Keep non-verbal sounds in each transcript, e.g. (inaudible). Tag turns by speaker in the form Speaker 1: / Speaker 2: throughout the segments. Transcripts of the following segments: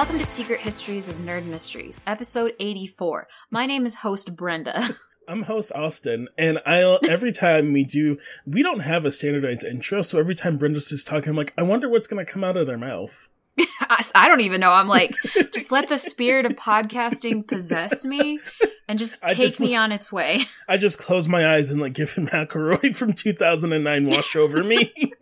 Speaker 1: Welcome to Secret Histories of Nerd Mysteries, episode 84. My name is host Brenda. (laughs)
Speaker 2: I'm host Austin, and I every time we do, we don't have a standardized intro, so every time Brenda's just talking, I'm like, I wonder what's going to come out of their mouth. (laughs)
Speaker 1: I, I don't even know. I'm like, just let the spirit of podcasting possess me and just take
Speaker 2: just-
Speaker 1: me on its way.
Speaker 2: I just close my eyes and like give him (laughs) McElroy from 2009 wash over me.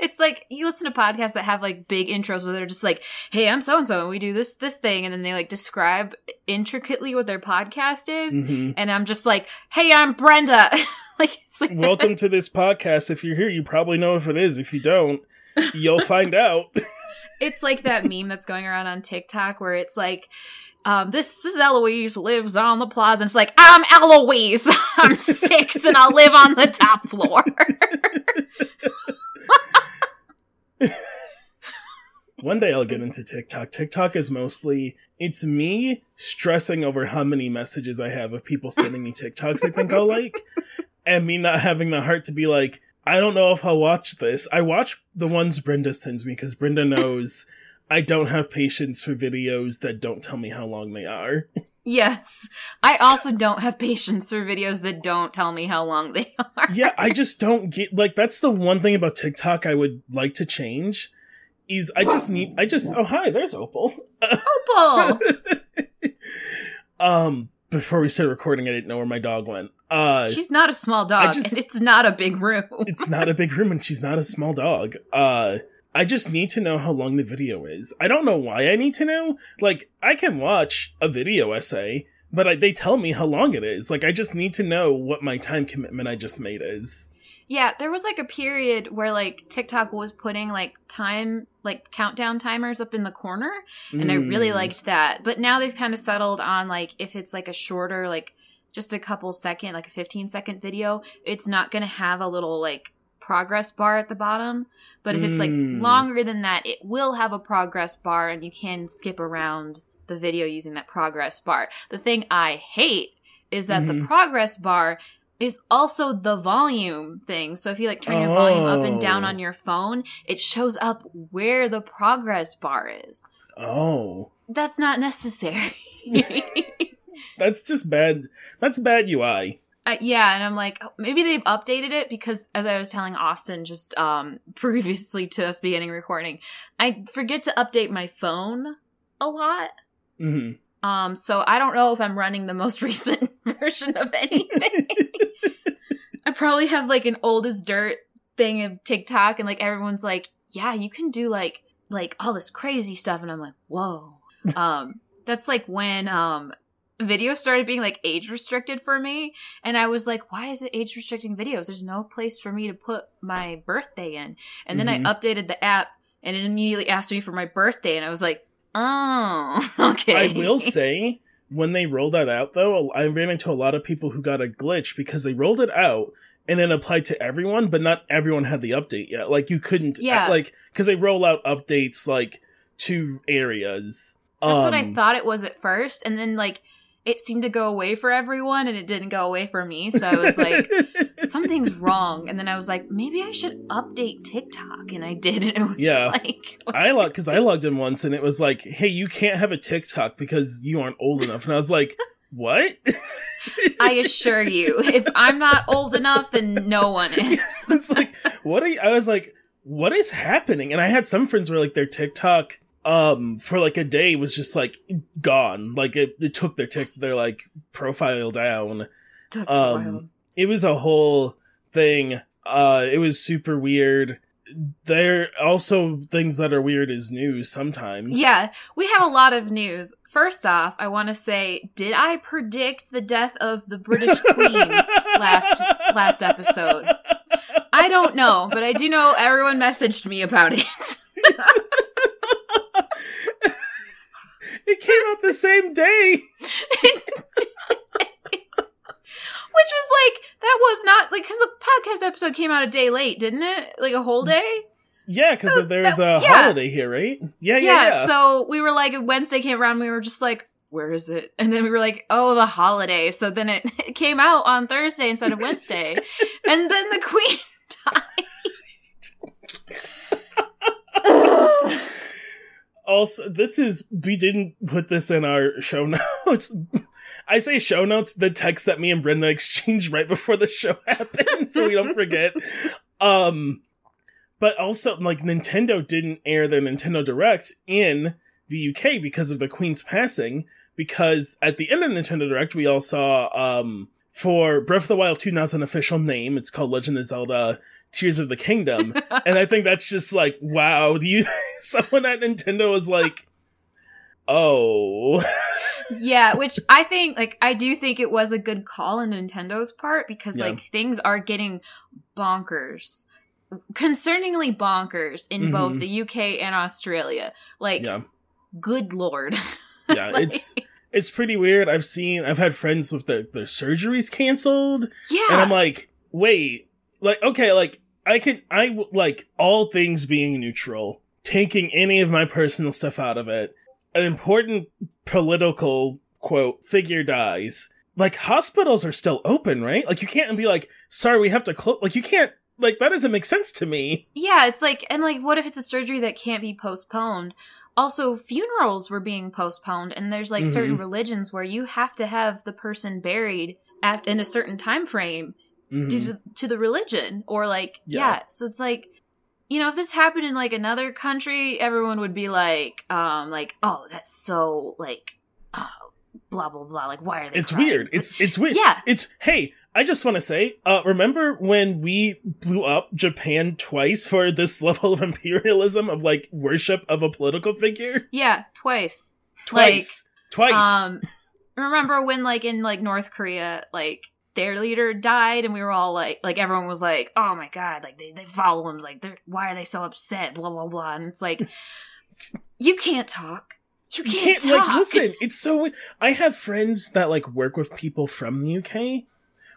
Speaker 1: It's like you listen to podcasts that have like big intros where they're just like, "Hey, I'm so and so, and we do this this thing," and then they like describe intricately what their podcast is,
Speaker 2: Mhm.
Speaker 1: and I'm just like, "Hey, I'm Brenda." (laughs) like, it's like
Speaker 2: Welcome to this podcast. If you're here, you probably know if it is. If you don't, you'll (laughs) find out. (laughs)
Speaker 1: It's like that meme that's going around on TikTok where it's like, um, this is Eloise lives on the plaza. And it's like, I'm Eloise. I'm six and I live on the top floor.
Speaker 2: One day I'll get into TikTok. TikTok is mostly it's me stressing over how many messages I have of people sending me TikToks I think I'll like, and me not having the heart to be like, I don't know if I'll watch this. I watch the ones Brenda sends me because Brenda knows I don't have patience for videos that don't tell me how long they are.
Speaker 1: Yes. I also don't have patience for videos that don't tell me how long they (laughs) are.
Speaker 2: yeah, I just don't get like that's the one thing about TikTok I would like to change. Is I just need I just oh hi there's Opal.
Speaker 1: Opal. (laughs)
Speaker 2: Um, before we started recording, I didn't know where my dog went. Uh,
Speaker 1: She's not a small dog.
Speaker 2: Just-
Speaker 1: and it's not a big room.
Speaker 2: it's not a big room and she's not a small dog. Uh, I just need to know how long the video is. I don't know why I need to know. Like, I can watch a video essay, but I, they tell me how long it is. Like, I just need to know what my time commitment I just made is.
Speaker 1: Yeah, there was like a period where like TikTok was putting like time, like countdown timers up in the corner, and I really
Speaker 2: Mm.
Speaker 1: liked that. But now they've kind of settled on like if it's like a shorter, like just a couple second, like a 15 second video, it's not going to have a little like progress bar at the bottom. But if it's like
Speaker 2: Mm.
Speaker 1: longer than that, it will have a progress bar and you can skip around the video using that progress bar. The thing I hate is that the
Speaker 2: Mhm.
Speaker 1: progress bar is also the volume thing. So if you like turn your volume up and down
Speaker 2: Oh.
Speaker 1: on your phone, it shows up where the progress bar is.
Speaker 2: Oh,
Speaker 1: That's not necessary. (laughs)
Speaker 2: that's just bad. That's bad UI.
Speaker 1: Uh, yeah, and I'm like, oh, maybe they've updated it because, as I was telling Austin just um (laughs) previously to us beginning recording, I forget to update my phone a lot.
Speaker 2: hmm
Speaker 1: Um, so I don't know if I'm running the most (laughs) recent (laughs) version of anything. I probably have like an old as dirt thing of TikTok, and like everyone's like, "Yeah, you can do like like all this crazy stuff," and I'm like, "Whoa." um, that's like when um videos started being like age restricted for me and i was like why is it age restricting videos there's no place for me to put my birthday in and then
Speaker 2: Mhm.
Speaker 1: i updated the app and it immediately asked me for my birthday and i was like oh (laughs) okay
Speaker 2: I will (laughs) say, when they rolled that out, though, I ran into a lot of people who got a glitch because they rolled it out and it applied to everyone, but not everyone had the update yet. Like you couldn't,
Speaker 1: Yeah.
Speaker 2: like because they roll out updates like to areas.
Speaker 1: That's what I
Speaker 2: Um,
Speaker 1: thought it was at first, and then like it seemed to go away for everyone, and it didn't go away for me. So I was like, (laughs) something's wrong. And then I was like, maybe I should update TikTok, and I did, (laughs) and it was
Speaker 2: Yeah.
Speaker 1: like,
Speaker 2: I logged because I logged in once and it was like, "Hey, you can't have a TikTok because you aren't old enough," and I was like, "What?"
Speaker 1: I assure you, if I'm not old enough, then no one (laughs) is.
Speaker 2: it's like, what are you? I was like, what is happening? And I had some friends where like their TikTok, um, for like a day was just like gone. Like it, it took their tick, their like profile down.
Speaker 1: That's
Speaker 2: Um,
Speaker 1: wild.
Speaker 2: It was a whole thing. Uh, it was super weird. there are also things that are weird as news sometimes.
Speaker 1: Yeah, we have a lot of news. First off, I want to say, did I predict the death of the British Queen (laughs) last last episode? I don't know, but I do know everyone messaged me about it. (laughs)
Speaker 2: it came out the same day.
Speaker 1: Which was like that was not like because the podcast episode came out a day late, didn't it? Like a whole day.
Speaker 2: Yeah, because
Speaker 1: Oh,
Speaker 2: there's
Speaker 1: that-
Speaker 2: a
Speaker 1: yeah.
Speaker 2: holiday here, right? Yeah, yeah,
Speaker 1: Yeah,
Speaker 2: yeah.
Speaker 1: So we were like Wednesday came around, we were just like, where is it? And then we were like, oh, the holiday. So then it, (laughs) it came out on Thursday instead of Wednesday, (laughs) and then the Queen (laughs) died.
Speaker 2: Also, this is we didn't put this in our show (laughs) notes. I say show notes, the text that me and Brenda (laughs) exchanged right before the show (laughs) happened, so we don't forget. Um, but also, like Nintendo didn't air their Nintendo Direct in the UK because of the Queen's passing. Because at the end of Nintendo Direct, we all saw um for Breath of the Wild 2 now has an official name. It's called Legend of Zelda: Tears of the Kingdom, (laughs) and I think that's just like wow. Do you (laughs) someone at Nintendo was like, oh,
Speaker 1: yeah, which I think, like, I do think it was a good call on Nintendo's part because,
Speaker 2: Yeah.
Speaker 1: like, things are getting bonkers. Concerningly bonkers in both
Speaker 2: Mhm.
Speaker 1: the UK and Australia. Like,
Speaker 2: yeah,
Speaker 1: good lord. (laughs)
Speaker 2: yeah.
Speaker 1: Like-
Speaker 2: It's it's pretty weird. I've seen I've had friends with their their surgeries canceled.
Speaker 1: Yeah.
Speaker 2: and I'm like, wait, like, okay, like, I could, I like all things being neutral, taking any of my personal stuff out of it. An important political quote figure dies. Like, hospitals are still open, right? Like, you can't be like, sorry, we have to close. Like, you can't. Like, that doesn't make sense to me.
Speaker 1: Yeah, it's like, and like, what if it's a surgery that can't be postponed? Also, funerals were being postponed, and there's like certain
Speaker 2: Mhm.
Speaker 1: religions where you have to have the person buried at in a certain time frame
Speaker 2: Mhm.
Speaker 1: due to, to the religion, or like,
Speaker 2: Yeah.
Speaker 1: yeah. So it's like, you know, if this happened in like another country, everyone would be like, um, like, oh, that's so like, oh, blah blah blah. Like, why are they?
Speaker 2: It's
Speaker 1: crying?
Speaker 2: weird. It's it's weird.
Speaker 1: yeah,
Speaker 2: It's hey, I just want to say, uh, remember when we blew up Japan twice for this (laughs) level of imperialism of like worship of a political figure?
Speaker 1: yeah, twice.
Speaker 2: Twice, twice.
Speaker 1: Um, remember when like in like North Korea, like their leader died, and we were all like, like everyone was like, "Oh my god!" Like they they follow him. Like they're why are they so upset? Blah blah blah. And it's like, (laughs) you can't talk. You
Speaker 2: you
Speaker 1: can't,
Speaker 2: can't
Speaker 1: talk.
Speaker 2: like listen. (laughs) It's so. I have friends that like work with people from the UK,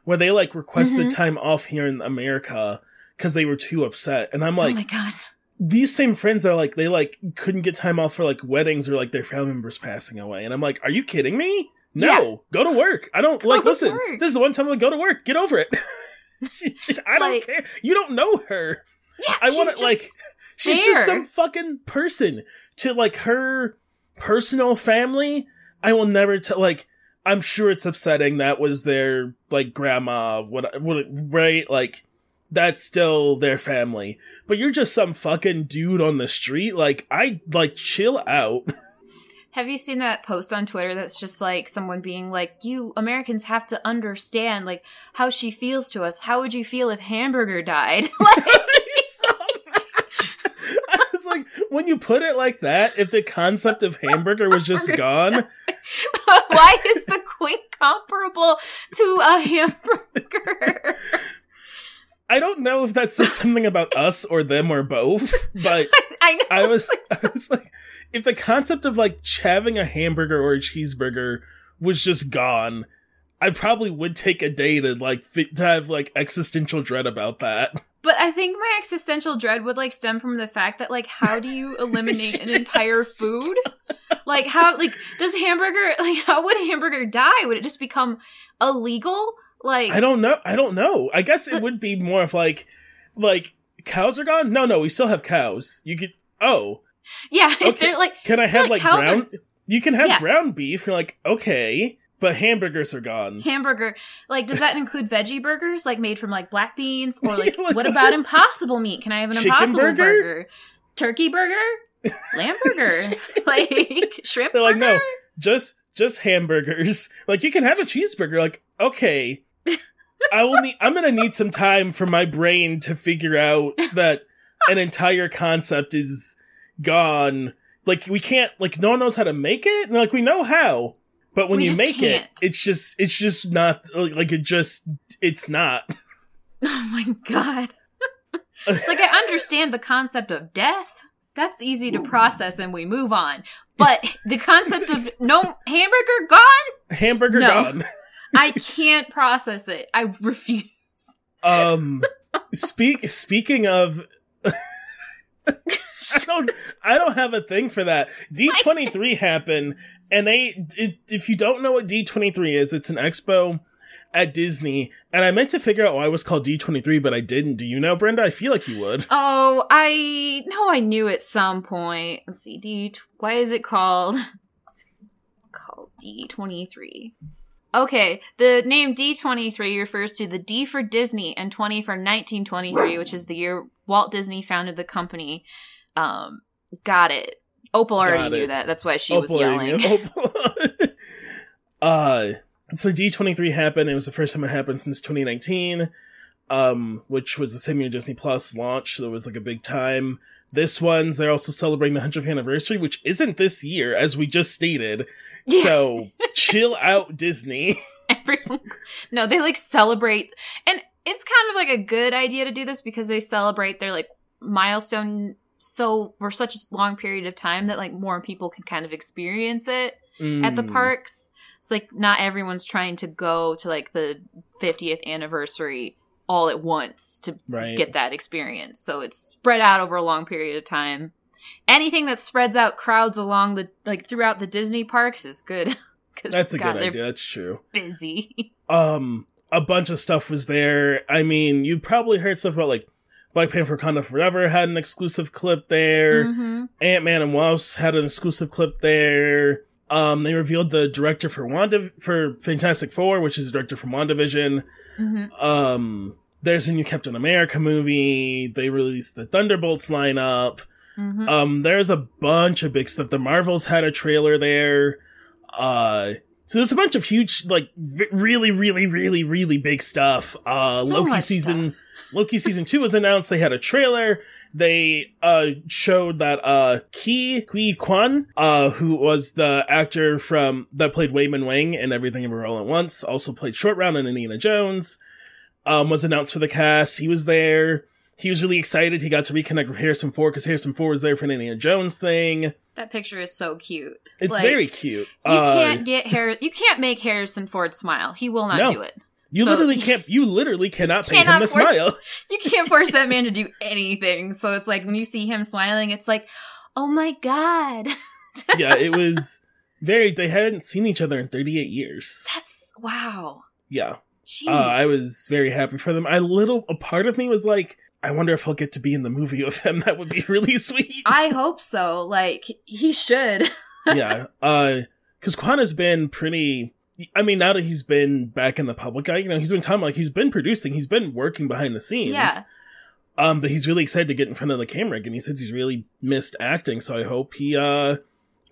Speaker 2: where they like requested
Speaker 1: Mhm.
Speaker 2: time off here in America because they were too upset, and I'm like oh
Speaker 1: my god.
Speaker 2: these same friends are like they like couldn't get time off for like weddings or like their family members passing away and i'm like are you kidding me no
Speaker 1: Yeah.
Speaker 2: go to work. I don't
Speaker 1: Go
Speaker 2: like listen
Speaker 1: work.
Speaker 2: this is the one time i go to work. Get over it. (laughs) I don't
Speaker 1: Like-
Speaker 2: care. You don't know her.
Speaker 1: Yeah,
Speaker 2: i want to like she's just some fucking person to like her personal family. I will never tell like i'm sure it's upsetting that was their like grandma what, what right? Like that's still their family. But you're just some fucking dude on the street. Like i like chill out (laughs)
Speaker 1: Have you seen that post on Twitter that's just like someone being like, "You Americans have to understand like how she feels to us. How would you feel if Hamburger died?" (laughs) like, (laughs)
Speaker 2: I was like, when you put it like that, if the concept of hamburger was just gone, (laughs)
Speaker 1: Why is the queen comparable to a hamburger?
Speaker 2: I don't know if that says something about us or them or both, but
Speaker 1: I know.
Speaker 2: I was,
Speaker 1: like
Speaker 2: I was like, if the concept of like having a hamburger or a cheeseburger was just gone, I probably would take a day to like fit, to have like existential dread about that.
Speaker 1: But I think my existential dread would like stem from the fact that like how do you (laughs) eliminate an entire food? Like how like does hamburger like how would hamburger die? Would it just become illegal? Like
Speaker 2: I don't know. I don't know. I guess it
Speaker 1: But-
Speaker 2: would be more of like, like cows are gone. No, no, we still have cows. You could. Oh,
Speaker 1: yeah, if they're like
Speaker 2: can I have like
Speaker 1: like are-
Speaker 2: ground? You can have
Speaker 1: Yeah.
Speaker 2: ground beef. You're like, okay, but hamburgers are gone.
Speaker 1: hamburger like does that include veggie burgers like made from like black beans or like
Speaker 2: Like, (laughs)
Speaker 1: what about impossible meat? Can I have an
Speaker 2: Chicken
Speaker 1: impossible
Speaker 2: burger?
Speaker 1: burger? Turkey burger? Lamb burger? (laughs) (laughs) like shrimp
Speaker 2: They're like, no, just just hamburgers. Like you can have a cheeseburger. Like, okay, I will need. I'm gonna need some time for my brain to figure out that an entire concept is gone. Like we can't like no one knows how to make it. And, like we know how, but when
Speaker 1: We
Speaker 2: you make
Speaker 1: can't.
Speaker 2: it, it's just it's just not like it just it's not. (laughs) (laughs)
Speaker 1: Oh my god. (laughs) It's like I understand the concept of death. That's easy to process and we move on. But the concept of no hamburger gone?
Speaker 2: Hamburger
Speaker 1: No.
Speaker 2: gone.
Speaker 1: I can't process it. I refuse.
Speaker 2: Um, speak speaking of, I don't I don't have a thing for that. D twenty three (laughs) happened, and they it, if you don't know what D twenty three is, it's an expo at Disney, and I meant to figure out why it was called D twenty three, but I didn't. Do you know, Brenda? I feel like you would.
Speaker 1: Oh, I know I knew at some point. Let's see, D. Why is it called called D twenty three? Okay, the name D twenty three refers to the D for Disney and twenty for nineteen twenty three, which is the year Walt Disney founded the company. Um, got it. Opal already
Speaker 2: Got
Speaker 1: knew that. That's why she was
Speaker 2: Opal, I
Speaker 1: yelling. (laughs)
Speaker 2: Opal. (laughs) uh, so D twenty three happened. It was the first time it happened since twenty nineteen, um, which was the same year Disney Plus launched. So it was like a big time. This one's they're also celebrating the hundredth anniversary, which isn't this year, as we just stated.
Speaker 1: Yeah.
Speaker 2: So chill (laughs) out, Disney.
Speaker 1: Everyone, no, they like celebrate, and it's kind of like a good idea to do this because they celebrate their like milestone so for such a long period of time that like more people can kind of experience it at the
Speaker 2: Mm,
Speaker 1: parks. It's like not everyone's trying to go to like the 50th anniversary all at once to
Speaker 2: right.
Speaker 1: get that experience. So it's spread out over a long period of time. Anything that spreads out crowds along the like throughout the Disney parks is good. (laughs)
Speaker 2: That's a
Speaker 1: God,
Speaker 2: good idea. That's true.
Speaker 1: busy. (laughs)
Speaker 2: um a bunch of stuff was there. I mean, you probably heard stuff about like Black Panther Wakanda Forever had an exclusive clip there.
Speaker 1: hmm
Speaker 2: Ant Man and Wasp had an exclusive clip there. Um, they revealed the director for Wanda for Fantastic Four, which is the director from WandaVision.
Speaker 1: hmm
Speaker 2: Um, there's a new Captain America movie. They released the Thunderbolts lineup.
Speaker 1: hmm
Speaker 2: Um, there's a bunch of big stuff. The Marvels had a trailer there. Uh, so there's a bunch of huge, like, v- really, really, really, really big stuff. Uh,
Speaker 1: So
Speaker 2: Loki season, Loki season two was announced. They had a trailer. They, uh, showed that, uh, Ke Huy Quan, uh, who was the actor from, that played Waymond Wang in Everything Everywhere All at Once, also played Short Round in Indiana Jones, um, was announced for the cast. He was there. He was really excited. He got to reconnect with Harrison Ford because Harrison Ford was there for an Indiana Jones thing.
Speaker 1: That picture is so cute.
Speaker 2: It's
Speaker 1: Like,
Speaker 2: very cute.
Speaker 1: You
Speaker 2: Uh,
Speaker 1: can't get Har- You can't make Harrison Ford smile. He will not
Speaker 2: No.
Speaker 1: do it.
Speaker 2: You
Speaker 1: so-
Speaker 2: literally can't. You literally cannot pay him to
Speaker 1: force-
Speaker 2: smile. (laughs)
Speaker 1: You can't force that man to do anything. So it's like when you see him smiling, it's like, oh my god, (laughs)
Speaker 2: yeah, it was very. They hadn't seen each other in 38 years.
Speaker 1: that's wow.
Speaker 2: Yeah,
Speaker 1: Jeez.
Speaker 2: uh, I was very happy for them. I little a part of me was like, I wonder if he'll get to be in the movie with him. (laughs) That would be really sweet.
Speaker 1: I hope so. Like he should.
Speaker 2: yeah, uh, because Quan has been pretty. I mean, now that he's been back in the public eye, you know, he's been talking like he's been producing, he's been working behind the scenes.
Speaker 1: Yeah.
Speaker 2: Um, but he's really excited to get in front of the camera again. He says he's really missed acting, so I hope he, uh,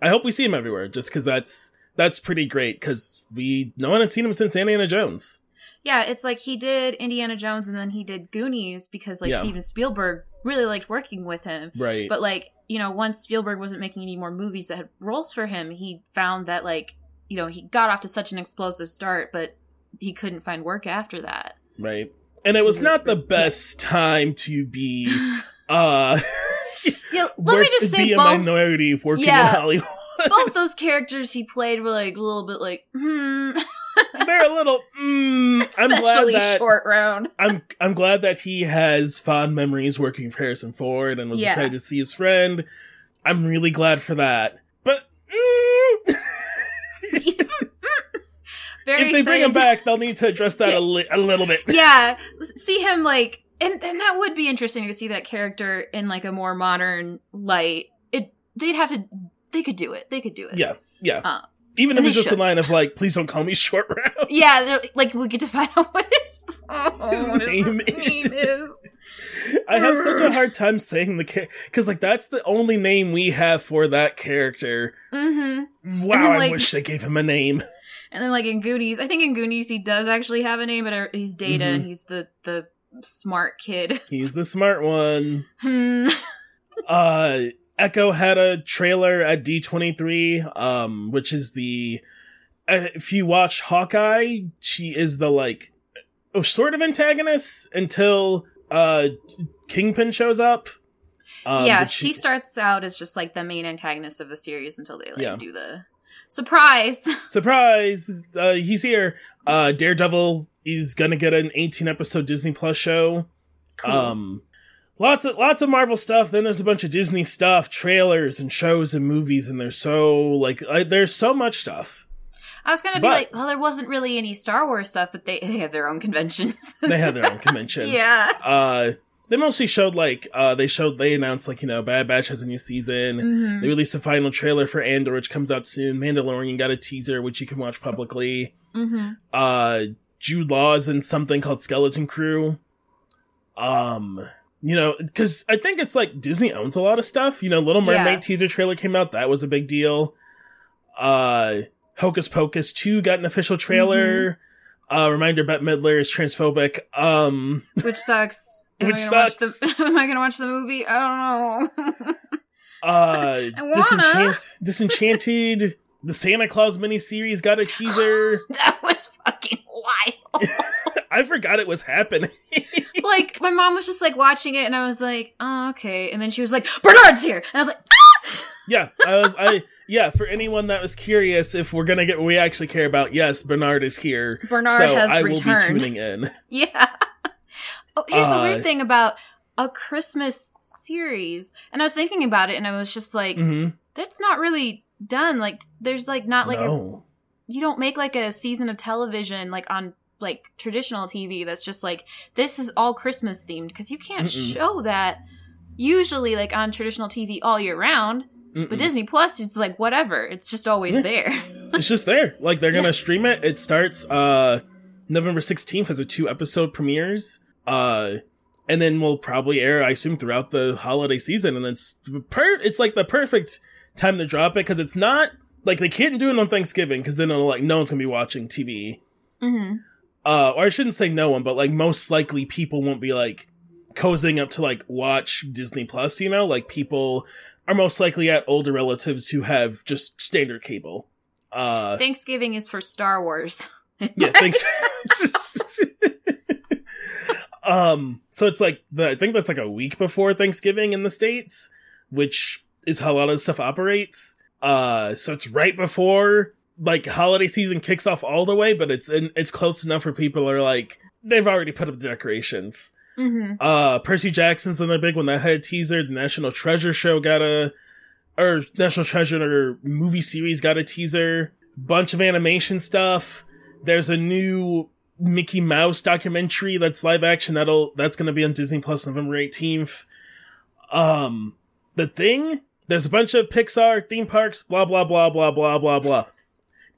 Speaker 2: I hope we see him everywhere, just because that's that's pretty great. Because we no one had seen him since Indiana Jones.
Speaker 1: Yeah, it's like he did Indiana Jones and then he did Goonies because like
Speaker 2: Yeah.
Speaker 1: Steven Spielberg really liked working with him.
Speaker 2: Right.
Speaker 1: But like, you know, once Spielberg wasn't making any more movies that had roles for him, he found that like, you know, he got off to such an explosive start, but he couldn't find work after that.
Speaker 2: right. And it was not the best time to be, (laughs) uh,
Speaker 1: Yeah, let
Speaker 2: work-
Speaker 1: me just say
Speaker 2: be a
Speaker 1: both
Speaker 2: minority working
Speaker 1: Yeah.
Speaker 2: in Hollywood.
Speaker 1: both (laughs) those characters he played were like a little bit like, hmm.
Speaker 2: They're a little. Mm, I'm glad that
Speaker 1: short round.
Speaker 2: I'm I'm glad that he has fond memories working for Harrison Ford and was
Speaker 1: Yeah.
Speaker 2: excited to see his friend. I'm really glad for that. But mm,
Speaker 1: Very
Speaker 2: if they bring him back, they'll need to address that
Speaker 1: Yeah.
Speaker 2: a, (laughs) li- a little bit.
Speaker 1: yeah, see him like, and and that would be interesting to see that character in like a more modern light. It they'd have to, they could do it. They could do it.
Speaker 2: Yeah, yeah.
Speaker 1: Uh,
Speaker 2: Even if it's just a line of like, "Please don't call me Short Round."
Speaker 1: Yeah, like we get to find out what his, oh,
Speaker 2: His
Speaker 1: what his
Speaker 2: name
Speaker 1: name is.
Speaker 2: I have such a hard time saying the character because like that's the only name we have for that character.
Speaker 1: Mm-hmm.
Speaker 2: Wow,
Speaker 1: then,
Speaker 2: I wish they gave him a name.
Speaker 1: And then like in Goonies, I think in Goonies he does actually have a name, but uh, he's Data,
Speaker 2: Mhm.
Speaker 1: and he's the the smart kid. (laughs)
Speaker 2: He's the smart one.
Speaker 1: Hmm.
Speaker 2: Uh, Echo had a trailer at D23, um, which is the, uh, if you watch Hawkeye, she is the like, oh, sort of antagonist until, uh, Kingpin shows up. Um,
Speaker 1: yeah,
Speaker 2: but
Speaker 1: she, starts out as just like the main antagonist of the series until they like
Speaker 2: Yeah.
Speaker 1: do the surprise. (laughs)
Speaker 2: surprise, uh, he's here. Uh, Daredevil is gonna get an 18 episode Disney Plus show.
Speaker 1: Cool.
Speaker 2: Um, lots of lots of Marvel stuff. Then there's a bunch of Disney stuff, trailers and shows and movies, and there's so like uh, there's so much stuff.
Speaker 1: I was gonna be like, well, there wasn't really any Star Wars stuff, but they they have their own conventions.
Speaker 2: They have their own (laughs) convention.
Speaker 1: yeah.
Speaker 2: Uh, they mostly showed like uh they showed they announced like you know Bad Batch has a new season.
Speaker 1: Mhm.
Speaker 2: They released a final trailer for Andor, which comes out soon. Mandalorian got a teaser, which you can watch publicly.
Speaker 1: Mhm.
Speaker 2: uh Jude Law is in something called Skeleton Crew. Um, you know, because I think it's like Disney owns a lot of stuff. You know, Little Mermaid
Speaker 1: Yeah.
Speaker 2: teaser trailer came out, that was a big deal. Uh, Hocus Pocus 2 got an official trailer. Uh, reminder Bette Midler is transphobic. Um,
Speaker 1: Which sucks. (laughs) Am
Speaker 2: Which
Speaker 1: I
Speaker 2: sucks.
Speaker 1: Watch the, (laughs) am I gonna watch the movie? I don't know. (laughs)
Speaker 2: uh. (laughs) Disenchant- Disenchanted, the Santa Claus miniseries got a teaser.
Speaker 1: that was fucking wild.
Speaker 2: I forgot it was happening.
Speaker 1: like my mom was just like watching it, and I was like, oh okay. And then she was like, Bernard's here, and I was like,
Speaker 2: Yeah, I was I yeah, for anyone that was curious if we're gonna get what we actually care about, yes, Bernard is here.
Speaker 1: Bernard
Speaker 2: so
Speaker 1: has
Speaker 2: I
Speaker 1: returned.
Speaker 2: will be tuning in.
Speaker 1: Yeah. Oh, here's the
Speaker 2: Uh,
Speaker 1: weird thing about a Christmas series. And I was thinking about it and I was just like,
Speaker 2: hmm
Speaker 1: that's not really done. Like there's like not like a you don't make like a season of television like on like traditional TV that's just like this is all Christmas themed because you can't
Speaker 2: Mm-mm.
Speaker 1: show that usually like on traditional TV all year round.
Speaker 2: Mm-mm.
Speaker 1: But Disney Plus it's like whatever. It's just always
Speaker 2: Yeah.
Speaker 1: there. (laughs)
Speaker 2: it's just there. Like they're gonna
Speaker 1: Yeah.
Speaker 2: stream it. It starts uh November sixteenth as a two episode premieres. Uh and then we'll probably air, I assume, throughout the holiday season. And it's per it's like the perfect time to drop it because it's not like they can't do it on Thanksgiving because then it'll, like no one's gonna be watching TV.
Speaker 1: hmm
Speaker 2: uh or I shouldn't say no one, but like most likely people won't be like cozying up to like watch Disney Plus, you know? Like people are most likely at older relatives who have just standard cable. Uh
Speaker 1: Thanksgiving is for Star Wars.
Speaker 2: yeah, thanks. (laughs) (laughs) (laughs) um so it's like the I think that's like a week before Thanksgiving in the States, which is how a lot of stuff operates. Uh so it's right before like holiday season kicks off all the way, but it's in, it's close enough where people are like they've already put up the decorations.
Speaker 1: hmm
Speaker 2: Uh Percy Jackson's another big one that had a teaser. The National Treasure show got a or National Treasure movie series got a teaser. Bunch of animation stuff. There's a new Mickey Mouse documentary that's live action that'll that's gonna be on Disney Plus November 18th. Um the thing, there's a bunch of Pixar theme parks, blah blah blah blah blah blah blah.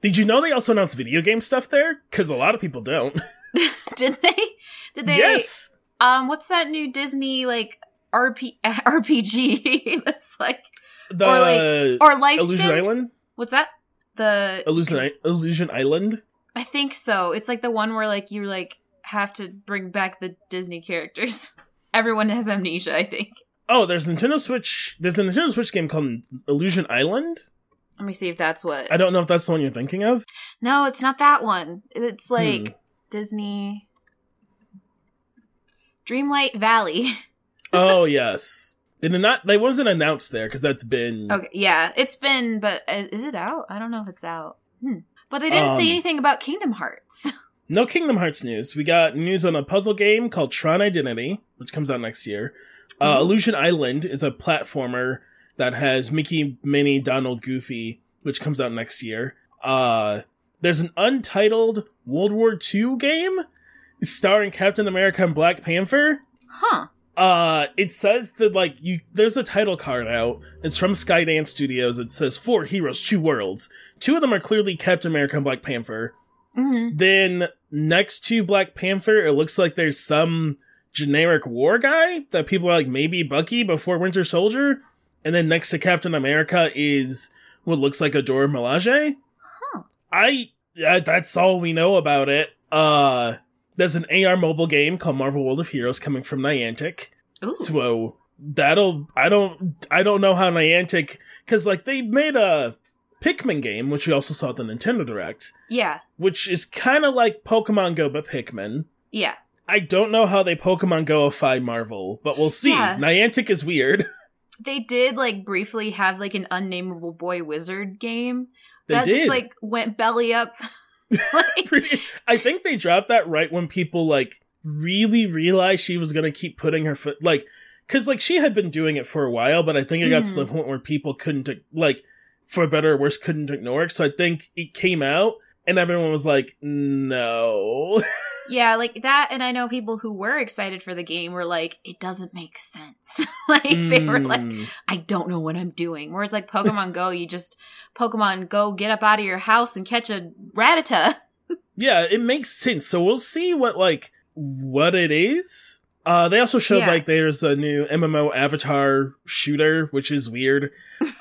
Speaker 2: Did you know they also announced video game stuff there? Because a lot of people don't. (laughs) (laughs)
Speaker 1: Did they? Did they?
Speaker 2: yes.
Speaker 1: Um, what's that new Disney like RP (laughs) RPG? that's like
Speaker 2: The
Speaker 1: or like- or Life
Speaker 2: Illusion
Speaker 1: Sim?
Speaker 2: Island?
Speaker 1: What's that? The
Speaker 2: Illusion, I- Illusion Island?
Speaker 1: I think so. It's like the one where like you like have to bring back the Disney characters. (laughs) Everyone has amnesia. I think.
Speaker 2: Oh, there's Nintendo Switch. There's a Nintendo Switch game called Illusion Island.
Speaker 1: Let me see if that's what.
Speaker 2: I don't know if that's the one you're thinking of.
Speaker 1: no, it's not that one. It's like
Speaker 2: Hmm.
Speaker 1: Disney Dreamlight Valley. (laughs)
Speaker 2: Oh yes, did it not? They wasn't announced there because that's been.
Speaker 1: Okay, yeah, it's been, but is, is it out? I don't know if it's out. Hmm. But they didn't
Speaker 2: Um,
Speaker 1: say anything about Kingdom Hearts. (laughs)
Speaker 2: No Kingdom Hearts news. We got news on a puzzle game called Tron Identity, which comes out next year. Uh,
Speaker 1: Ooh.
Speaker 2: Illusion Island is a platformer that has Mickey, Minnie, Donald, Goofy, which comes out next year. Uh, there's an untitled World War II game starring Captain America and Black Panther.
Speaker 1: huh.
Speaker 2: Uh, it says that like you, there's a title card out. It's from Skydance Studios. It says four heroes, two worlds. Two of them are clearly Captain America and Black Panther.
Speaker 1: hmm
Speaker 2: Then next to Black Panther, it looks like there's some generic war guy that people are like maybe Bucky before Winter Soldier. And then next to Captain America is what looks like a Dora Milaje.
Speaker 1: Huh.
Speaker 2: I that's all we know about it. Uh There's an AR mobile game called Marvel World of Heroes coming from Niantic.
Speaker 1: Ooh.
Speaker 2: So that'll I don't I don't know how Niantic because like they made a Pikmin game, which we also saw at the Nintendo Direct,
Speaker 1: Yeah.
Speaker 2: which is kind of like Pokemon Go but Pikmin.
Speaker 1: Yeah.
Speaker 2: I don't know how they Pokemon Goify Marvel, but we'll see.
Speaker 1: Yeah.
Speaker 2: Niantic is weird. (laughs)
Speaker 1: They did like briefly have like an unnameable boy wizard game
Speaker 2: They
Speaker 1: that
Speaker 2: did.
Speaker 1: just like went belly up. (laughs) (laughs) like,
Speaker 2: Pretty, I think they dropped that right when people like really realized she was gonna keep putting her foot like because like she had been doing it for a while, but I think it got to the
Speaker 1: Mhm.
Speaker 2: point where people couldn't like for better or worse couldn't ignore it. So I think it came out and everyone was like, no. (laughs)
Speaker 1: yeah, like that. And I know people who were excited for the game were like, it doesn't make sense. (laughs) like they were like,
Speaker 2: Mm.
Speaker 1: I don't know what I'm doing. Whereas like Pokemon Go, you just Pokemon Go, get up out of your house and catch a Rattata. (laughs)
Speaker 2: yeah, it makes sense. So we'll see what like what it is. Uh, they also showed
Speaker 1: Yeah.
Speaker 2: like there's a new MMO Avatar shooter, which is weird.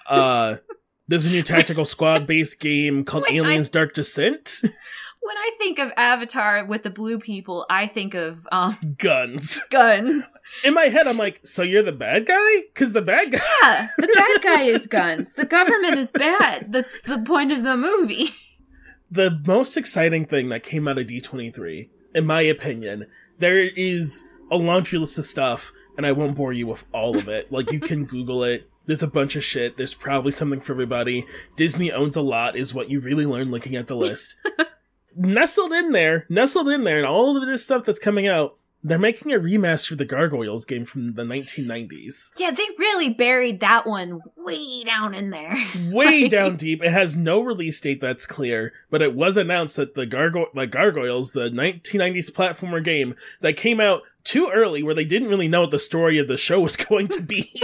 Speaker 2: Uh, (laughs) there's a new tactical squad based game called
Speaker 1: Wait, I-
Speaker 2: Aliens Dark Descent.
Speaker 1: When I think of Avatar with the blue people, I think of um
Speaker 2: Guns. (laughs)
Speaker 1: guns.
Speaker 2: In my head, I'm like, so you're the bad guy? Because the bad guy.
Speaker 1: Yeah, the bad (laughs) guy is guns. The government is bad. That's the point of the movie.
Speaker 2: The most exciting thing that came out of D23, in my opinion, there is a laundry list of stuff, and I won't bore you with all of it. Like, you can (laughs) Google it. There's a bunch of shit. There's probably something for everybody. Disney owns a lot, is what you really learn looking at the list. Nestled in there, nestled in there, and all of this stuff that's coming out, they're making a remaster of the Gargoyles game from the 1990s.
Speaker 1: Yeah, they really buried that one way down in there. (laughs)
Speaker 2: way
Speaker 1: Like-
Speaker 2: down deep. It has no release date that's clear, but it was announced that the Gargo- the Gargoyles, the 1990s platformer game that came out too early, where they didn't really know what the story of the show was (laughs) going to be,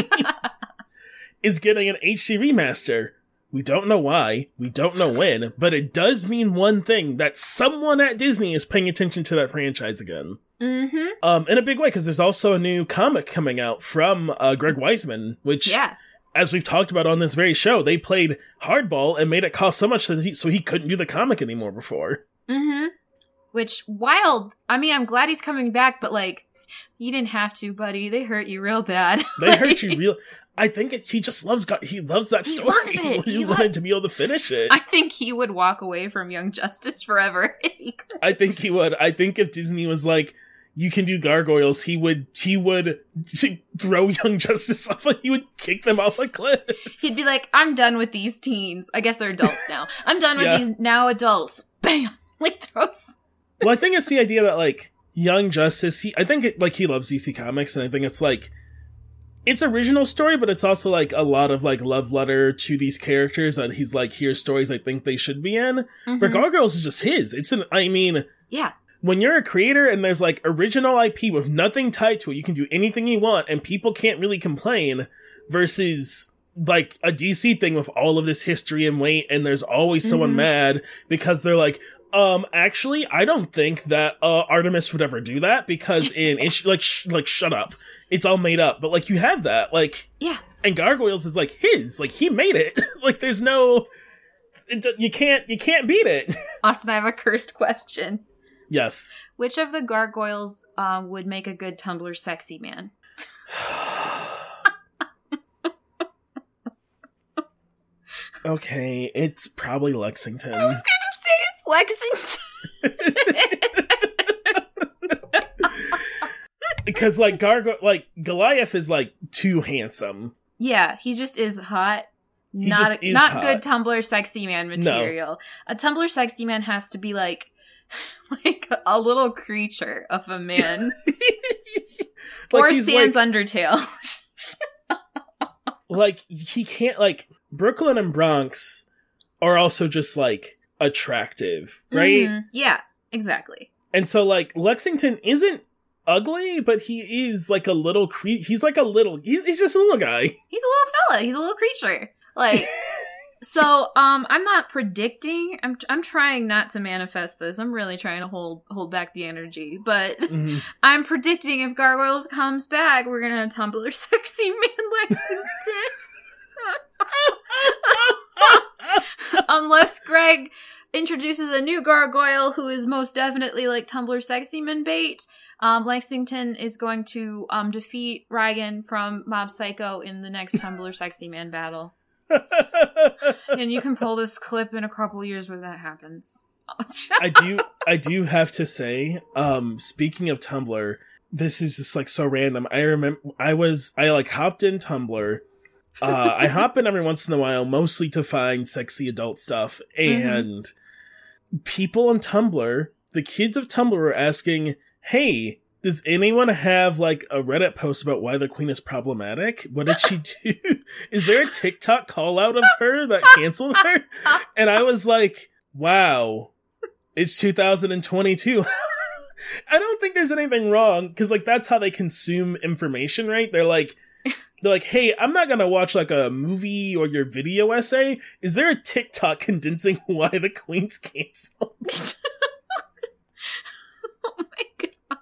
Speaker 2: (laughs) is getting an HD remaster. We don't know why, we don't know when, but it does mean one thing that someone at Disney is paying attention to that franchise again.
Speaker 1: Mm-hmm.
Speaker 2: Um, in a big way, because there's also a new comic coming out from uh, Greg Weisman, which
Speaker 1: Yeah.
Speaker 2: as we've talked about on this very show, they played hardball and made it cost so much that he, so he couldn't do the comic anymore before.
Speaker 1: Mm-hmm. Which wild. I mean, I'm glad he's coming back, but like, you didn't have to, buddy. They hurt you real bad. (laughs)
Speaker 2: They hurt you real. I think it, he just loves God. He loves that
Speaker 1: He
Speaker 2: story.
Speaker 1: loves it. (laughs)
Speaker 2: He,
Speaker 1: He lo-
Speaker 2: wanted to be able to finish it.
Speaker 1: I
Speaker 2: I,
Speaker 1: think he would walk away from Young Justice forever (laughs) I
Speaker 2: think he would. I think if Disney was like, "You can do gargoyles," he would. He would (laughs) throw Young Justice off. He would kick them off a cliff.
Speaker 1: He'd be like, I'm done with these teens. I guess they're adults now. I'm done with
Speaker 2: Yeah.
Speaker 1: these now adults. Bam! Like throws.
Speaker 2: well, I think it's the idea that like Young Justice. He, I think it, like he loves DC Comics, and I think it's like it's original story, but it's also like a lot of like love letter to these characters that he's like, here's stories I think they should be in.
Speaker 1: Mhm.
Speaker 2: But Gargoyles is just his. It's an. I mean,
Speaker 1: Yeah.
Speaker 2: when you're a creator and there's like original IP with nothing tied to it, you can do anything you want, and people can't really complain. Versus like a DC thing with all of this history and weight, and there's always someone
Speaker 1: Mhm.
Speaker 2: mad because they're like, um, actually, I don't think that uh, Artemis would ever do that because (laughs) in issue, like, sh- like, shut up, it's all made up. But like, you have that, like,
Speaker 1: Yeah.
Speaker 2: and Gargoyles is like his, like he made it. (laughs) like, there's no, it, you can't, you can't beat it. (laughs)
Speaker 1: Austin, I have a cursed question.
Speaker 2: yes.
Speaker 1: Which of the gargoyles um, would make a good Tumblr sexy man? (sighs)
Speaker 2: okay, it's probably Lexington.
Speaker 1: Lexington. (laughs)
Speaker 2: because like Gargo, like Goliath is like too handsome.
Speaker 1: yeah, he just is hot.
Speaker 2: He
Speaker 1: not
Speaker 2: is
Speaker 1: not
Speaker 2: hot.
Speaker 1: good Tumblr sexy man material. A Tumblr sexy man has to be like (laughs) like a little creature of a man. (laughs)
Speaker 2: Like,
Speaker 1: or Sans
Speaker 2: like,
Speaker 1: Undertale.
Speaker 2: like he can't like Brooklyn and Bronx are also just like attractive, right?
Speaker 1: Mhm. Yeah, exactly.
Speaker 2: And so like Lexington isn't ugly, but he is like a little cre- he's like a little he's just a little guy. (laughs)
Speaker 1: He's a little fella. He's a little creature. Like so um I'm not predicting. I'm I'm trying not to manifest this. I'm really trying to hold hold back the energy, but (laughs)
Speaker 2: Mhm.
Speaker 1: I'm predicting if Gargoyles comes back, we're going to have Tumblr (laughs) sexy man Lexington. (laughs) Unless Greg introduces a new gargoyle who is most definitely like Tumblr sexy man bait. Um, Lexington is going to um, defeat Reigen from Mob Psycho in the next Tumblr sexy man battle. and you can pull this clip in a couple years when that happens.
Speaker 2: I do I do have to say, um, speaking of Tumblr, this is just like so random. I remember I was I like hopped in Tumblr. Uh, I hop in every once in a while, mostly to find sexy adult stuff, and mm-hmm. people on Tumblr, the kids of Tumblr, were asking, "Hey, does anyone have like a Reddit post about why the queen is problematic? What did she do? (laughs) is there a TikTok call out of her that canceled her? And I was like, wow, it's 2022. (laughs) I don't think there's anything wrong because like that's how they consume information, right? They're like, they're like, hey, I'm not gonna watch like a movie or your video essay. Is there a TikTok (laughs) condensing why the Queen's canceled? (laughs)
Speaker 1: oh my god.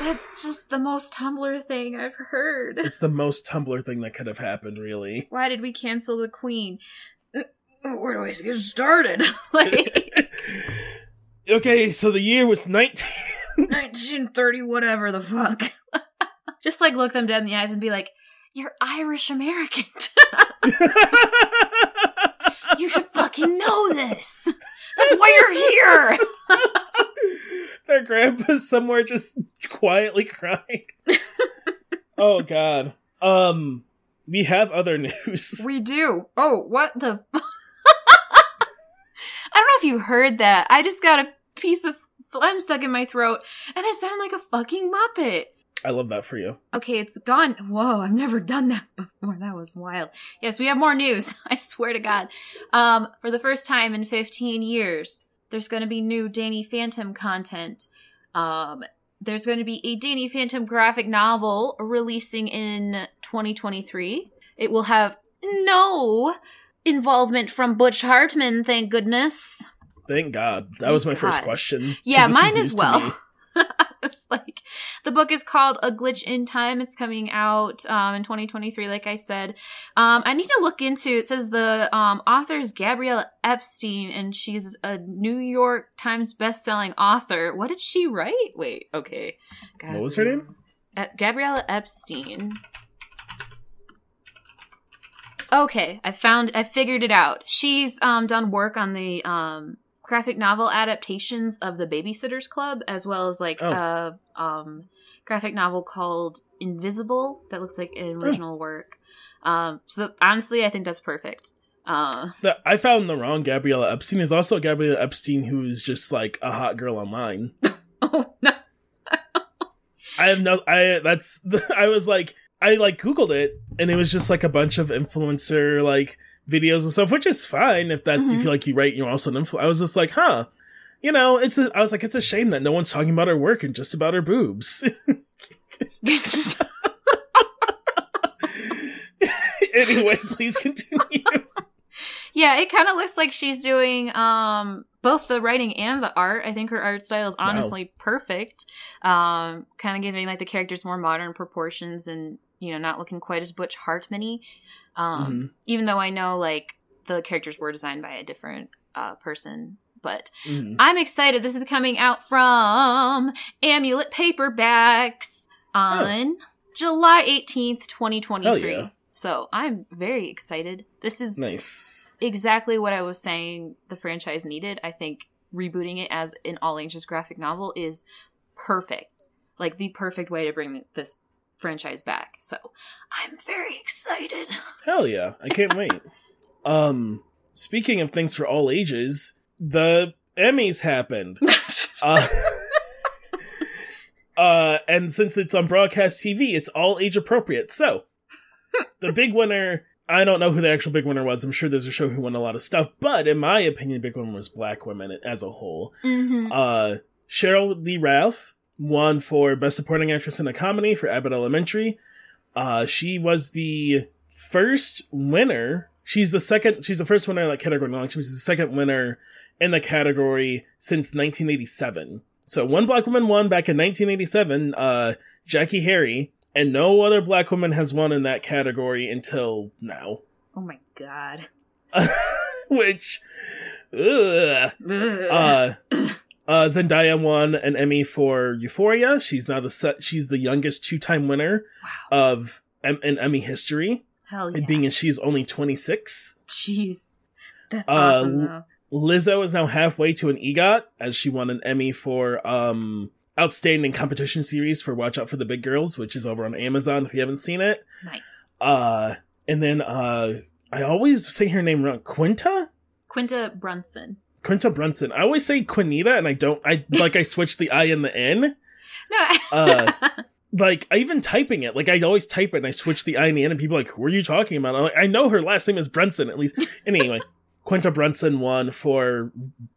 Speaker 1: That's just the most Tumblr thing I've heard.
Speaker 2: It's the most Tumblr thing that could have happened, really.
Speaker 1: Why did we cancel the Queen? Where do I get started? (laughs) like
Speaker 2: Okay, so the year was 19
Speaker 1: 1930 whatever the fuck. Just like look them dead in the eyes and be like, "You're Irish American." (laughs) you should fucking know this. That's why you're here. (laughs)
Speaker 2: Their grandpa's somewhere just quietly crying. (laughs) oh god. Um we have other news.
Speaker 1: We do. Oh, what the I don't know if you heard that. I just got a piece of phlegm stuck in my throat and I sound like a fucking Muppet.
Speaker 2: I love that for you.
Speaker 1: Okay, it's gone. Whoa, I've never done that (laughs) before. That was wild. Yes, we have more news. (laughs) I swear to God. Um, for the first time in 15 years, there's going to be new Danny Phantom content. Um, there's going to be a Danny Phantom graphic novel releasing in 2023. It will have no involvement from Butch Hartman, thank goodness.
Speaker 2: Thank God. That was my God. first question.
Speaker 1: Yeah, mine as well. (laughs) (laughs) it's like the book is called A Glitch in Time. It's coming out um, in 2023, like I said. Um, I need to look into. It says the um, author is Gabriela Epstein, and she's a New York Times best-selling author. What did she write? Wait, okay.
Speaker 2: Gabriella, what was her name?
Speaker 1: Uh, Gabriela Epstein. Okay, I found. I figured it out. She's um, done work on the um, graphic novel adaptations of the Babysitters Club, as well as like oh. a um, graphic novel called Invisible that looks like an oh. original oh. work. Um, so honestly, I think that's perfect. Uh,
Speaker 2: the, I found the wrong Gabriella Epstein is also Gabriella Epstein who is just like a hot girl online. (laughs)
Speaker 1: oh no.
Speaker 2: I have no I that's (laughs) I was like I like googled it and it was just like a bunch of influencer like videos and stuff, which is fine if that mm-hmm. you feel like you write, you're also an influ- I was just like, huh, you know, it's a, I was like, it's a shame that no one's talking about her work and just about her boobs. (laughs) anyway, please continue. (laughs)
Speaker 1: Yeah, it kind of looks like she's doing um both the writing and the art. I think her art style is honestly wow. perfect. Um, kind of giving like the characters more modern proportions and you know not looking quite as Butch Hartman-y. Um, mm-hmm. Even though I know like the characters were designed by a different uh, person. But mm-hmm. I'm excited. This is coming out from Amulet Paperbacks on oh. July 18th, 2023. Yeah. So I'm very excited. This is
Speaker 2: nice.
Speaker 1: exactly what I was saying the franchise needed. I think rebooting it as an all ages graphic novel is perfect. Like the perfect way to bring this franchise back. So I'm very excited. (laughs)
Speaker 2: Hell yeah. I can't wait. (laughs) Um speaking of things for all ages, the Emmys happened. (laughs) uh, uh and since it's on broadcast TV, it's all age appropriate. So the big winner I don't know who the actual big winner was. I'm sure there's a show who won a lot of stuff, but in my opinion, the big winner was Black Women as a whole.
Speaker 1: Mm-hmm.
Speaker 2: Uh, Cheryl Lee Ralph won for Best Supporting Actress in a Comedy for Abbott Elementary. Uh, she was the first winner. She's the second. She's the first winner in that category. Long. She was the second winner in the category since 1987. So one black woman won back in 1987. Uh, Jackie Harry, and no other black woman has won in that category until now.
Speaker 1: Oh my god. (laughs)
Speaker 2: Which Ugh.
Speaker 1: Ugh.
Speaker 2: Uh, (clears throat) uh, Zendaya won an Emmy for Euphoria. She's now the se- she's the youngest two time winner
Speaker 1: wow.
Speaker 2: of em- in Emmy history,
Speaker 1: Hell yeah.
Speaker 2: being as she's only twenty six.
Speaker 1: Jeez. That's
Speaker 2: Uh,
Speaker 1: awesome though.
Speaker 2: Lizzo is now halfway to an EGOT as she won an Emmy for um outstanding competition series for Watch Out for the Big Grrls, which is over on Amazon if you haven't seen it.
Speaker 1: Nice.
Speaker 2: Uh, and then uh, I always say her name wrong. Quinta.
Speaker 1: Quinta Brunson.
Speaker 2: Quinta Brunson. I always say Quinita, and I don't. I like I switch the I and the N.
Speaker 1: No.
Speaker 2: Uh, Like I even typing it, like I always type it, and I switch the I and the N, and people are like, "Who are you talking about?" Like, I know her last name is Brunson at least. (laughs) Anyway, Quinta Brunson won for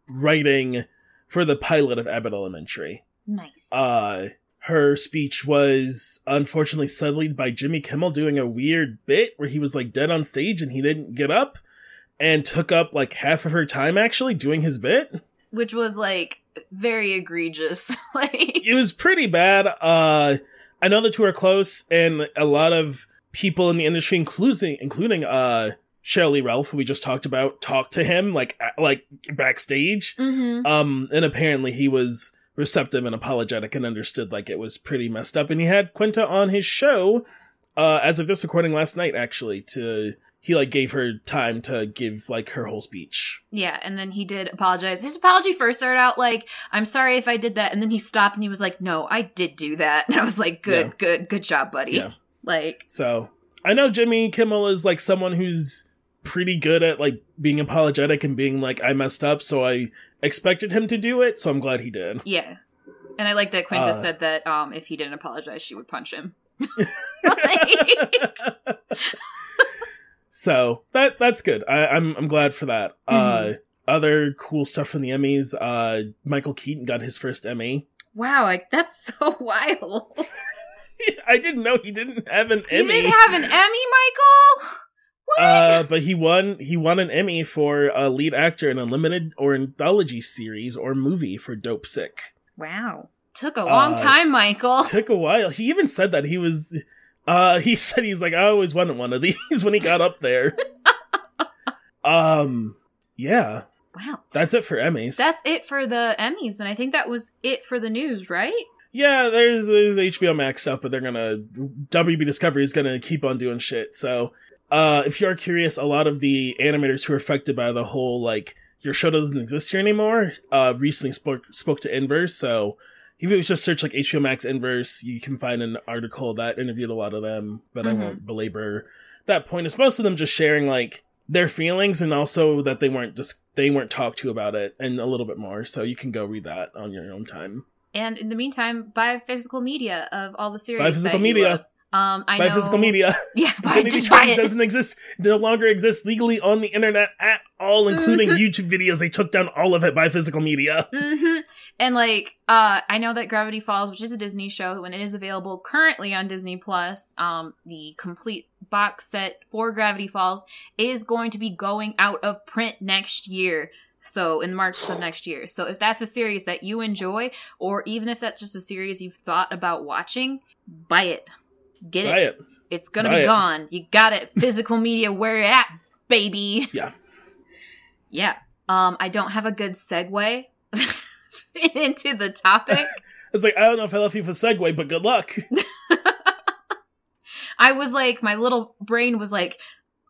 Speaker 2: writing for the pilot of Abbott Elementary.
Speaker 1: nice.
Speaker 2: Uh, her speech was unfortunately sullied by Jimmy Kimmel doing a weird bit where he was like dead on stage and he didn't get up, and took up like half of her time actually doing his bit.
Speaker 1: Which was like very egregious. (laughs) like
Speaker 2: it was pretty bad. Uh, I know the two are close, and a lot of people in the industry, including including uh Sheryl Lee Ralph, who we just talked about, talked to him like like backstage.
Speaker 1: Mhm.
Speaker 2: Um, and apparently he was receptive and apologetic and understood like it was pretty messed up. And he had Quinta on his show, uh, as of this recording last night, actually. To he like gave her time to give like her whole speech.
Speaker 1: Yeah, and then he did apologize. His apology first started out like, "I'm sorry if I did that," and then he stopped and he was like, "No, I did do that." (laughs) And I was like, "Good,
Speaker 2: Yeah.
Speaker 1: good, good job, buddy."
Speaker 2: Yeah.
Speaker 1: Like,
Speaker 2: So I know Jimmy Kimmel is like someone who's pretty good at like being apologetic and being like, I messed up, so I expected him to do it, so I'm glad he did.
Speaker 1: yeah. And I like that Quinta
Speaker 2: Uh.
Speaker 1: said that um if he didn't apologize, she would punch him. (laughs) (laughs) Like-
Speaker 2: so that that's good. I, I'm I'm glad for that. Uh other cool stuff from the Emmys, uh Michael Keaton got his first Emmy.
Speaker 1: wow, like that's (laughs) so wild. (laughs)
Speaker 2: I didn't know he didn't have an
Speaker 1: You
Speaker 2: Emmy.
Speaker 1: He didn't have an Emmy, Michael? What?
Speaker 2: uh, but he won. He won an Emmy for a lead actor in a limited or anthology series or movie for Dopesick.
Speaker 1: wow. Took a long
Speaker 2: Uh,
Speaker 1: time, Michael.
Speaker 2: took a while. He even said that he was. Uh, he (laughs) said he's like I always wanted one of these (laughs) when he got up there. (laughs) um, yeah,
Speaker 1: wow.
Speaker 2: that's it for Emmys.
Speaker 1: That's it for the Emmys, and I think that was it for the news, right?
Speaker 2: yeah. There's there's HBO Max stuff, but they're gonna WB Discovery is gonna keep on doing shit. So, uh, if you are curious, a lot of the animators who are affected by the whole like your show doesn't exist here anymore, uh, recently spoke spoke to Inverse. So. If you just search like HBO Max Inverse, you can find an article that interviewed a lot of them, but I
Speaker 1: Mhm.
Speaker 2: won't belabor that point. It's most of them just sharing like their feelings and also that they weren't just they weren't talked to about it and a little bit more. So you can go read that on your own time.
Speaker 1: And in the meantime, buy physical media of all the series.
Speaker 2: Buy physical media.
Speaker 1: Um, I
Speaker 2: Buy
Speaker 1: know
Speaker 2: physical media. (laughs)
Speaker 1: Yeah, (laughs)
Speaker 2: Infinity
Speaker 1: just
Speaker 2: Train
Speaker 1: it.
Speaker 2: doesn't exist, no longer exists legally on the internet at all, including
Speaker 1: Mhm.
Speaker 2: YouTube videos. They took down all of it by physical media.
Speaker 1: hmm And like, uh, I know that Gravity Falls, which is a Disney show, when it is available currently on Disney Plus, um, the complete box set for Gravity Falls is going to be going out of print next year. So in March of next year. So if that's a series that you enjoy, or even if that's just a series you've thought about watching, buy it. Get
Speaker 2: Buy
Speaker 1: it.
Speaker 2: it.
Speaker 1: It's gonna
Speaker 2: Buy
Speaker 1: be
Speaker 2: it.
Speaker 1: gone. You got it. Physical media where it at, baby.
Speaker 2: Yeah.
Speaker 1: Yeah. Um, I don't have a good segue (laughs) into the topic. (laughs)
Speaker 2: It's like I don't know if I left you for segue, but good luck. (laughs)
Speaker 1: I was like, my little brain was like,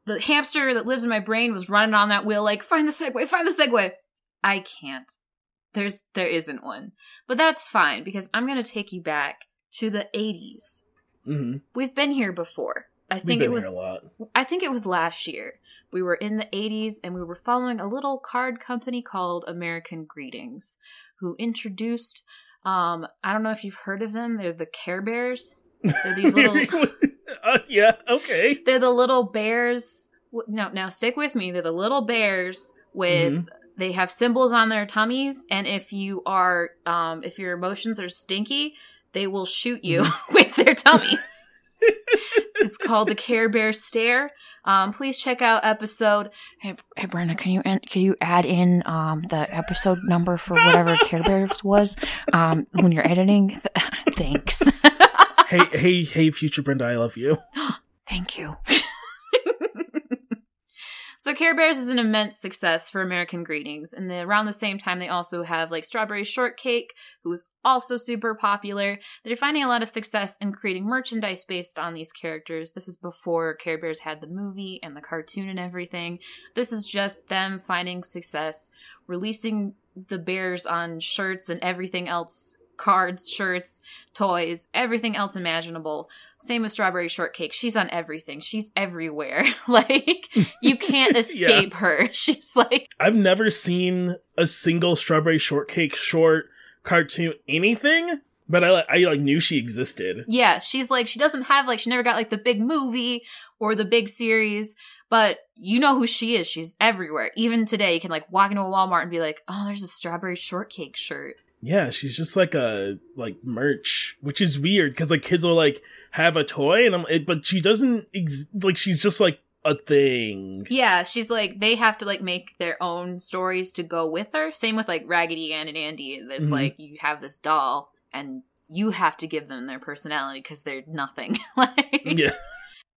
Speaker 1: the hamster that lives in my brain was running on that wheel, like, find the segue, find the segue. I can't. There's, there isn't one. But that's fine because I'm going to take you back to the 80s.
Speaker 2: Hmm
Speaker 1: We've been here before. I think it was
Speaker 2: here a lot.
Speaker 1: I think it was last year. We were in the 80s and we were following a little card company called American Greetings, who introduced um I don't know if you've heard of them. They're the Care Bears. They're these (laughs) little (laughs)
Speaker 2: uh, yeah. Okay.
Speaker 1: they're the little bears. No, now stick with me. They're the little bears with
Speaker 2: Mhm.
Speaker 1: they have symbols on their tummies and if you are um if your emotions are stinky, they will shoot you (laughs) with their tummies. (laughs) it's called the Care Bear Stare. Um, please check out episode.
Speaker 3: Hey, hey, Brenda, can you can you add in um the episode number for whatever Care Bears was um when you're editing? Th- (laughs) thanks,
Speaker 2: hey, hey, hey, future Brenda, I love you. (gasps)
Speaker 3: thank you.
Speaker 1: So Care Bears is an immense success for American Greetings, and around the same time they also have like Strawberry Shortcake, who is also super popular. They're finding a lot of success in creating merchandise based on these characters. This is before Care Bears had the movie and the cartoon and everything. This is just them finding success, releasing the bears on shirts and everything else cards, shirts, toys, everything else imaginable. Same with Strawberry Shortcake. She's on everything. She's everywhere. (laughs) like you can't (laughs) escape her. (laughs) She's like
Speaker 2: I've never seen a single Strawberry Shortcake short, cartoon, anything. But I, I like knew she existed.
Speaker 1: Yeah, she's like she doesn't have like she never got like the big movie or the big series, but you know who she is. She's everywhere. Even today, you can like walk into a Walmart and be like, "Oh, there's a strawberry shortcake shirt."
Speaker 2: Yeah, she's just like a like merch, which is weird because like kids will like have a toy, and I'm, it, but she doesn't ex- like she's just like a thing.
Speaker 1: Yeah, she's like they have to like make their own stories to go with her. Same with like Raggedy Ann and Andy. It's
Speaker 2: Mhm.
Speaker 1: like you have this doll and you have to give them their personality because they're nothing. (laughs) like
Speaker 2: Yeah,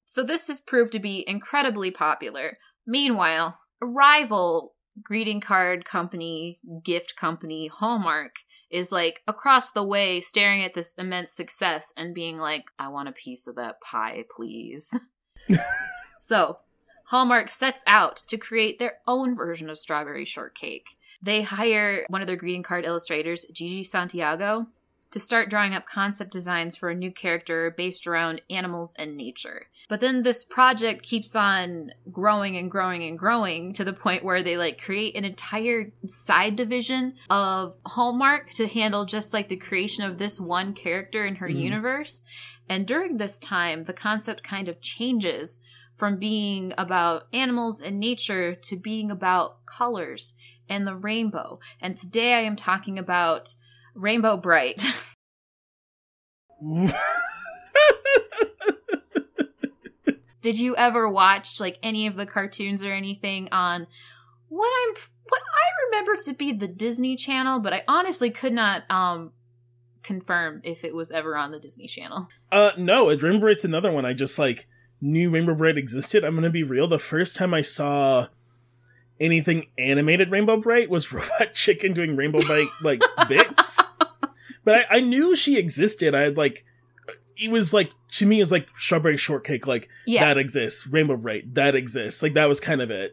Speaker 1: So this has proved to be incredibly popular. Meanwhile, a rival greeting card company, gift company, Hallmark, is like across the way staring at this immense success and being like, I want a piece of that pie, please. (laughs) so, Hallmark sets out to create their own version of strawberry shortcake. They hire one of their greeting card illustrators, Gigi Santiago, to start drawing up concept designs for a new character based around animals and nature. But then this project keeps on growing and growing and growing to the point where they like create an entire side division of Hallmark to handle just like the creation of this one character in her
Speaker 2: Mhm.
Speaker 1: universe. And during this time, the concept kind of changes from being about animals and nature to being about colors and the rainbow. And today I am talking about Rainbow Brite. (laughs) Did you ever watch like any of the cartoons or anything on what I'm what I remember to be the Disney Channel, but I honestly could not um confirm if it was ever on the Disney Channel.
Speaker 2: uh, no, Rainbow Brite's another one. I just like knew Rainbow Brite existed. I'm gonna be real. The first time I saw anything animated Rainbow Brite was (laughs) Robot Chicken doing Rainbow Brite like (laughs) bits. But I, I knew she existed. I had like it was like to me it was like strawberry shortcake like
Speaker 1: Yeah.
Speaker 2: that exists rainbow brite that exists like that was kind of it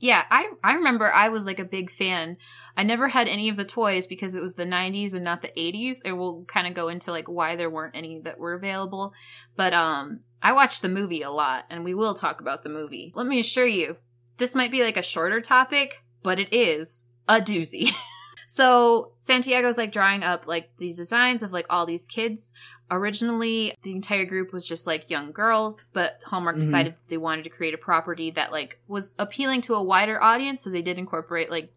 Speaker 1: Yeah, I I remember I was like a big fan. I never had any of the toys because it was the 90s and not the 80s. And we'll kind of go into like why there weren't any that were available. But um I watched the movie a lot and we will talk about the movie. Let me assure you, this might be like a shorter topic, but it is a doozy. (laughs) so Santiago's like drawing up like these designs of like all these kids. Originally, the entire group was just like young girls, but Hallmark
Speaker 2: Mhm.
Speaker 1: decided they wanted to create a property that like was appealing to a wider audience, so they did incorporate like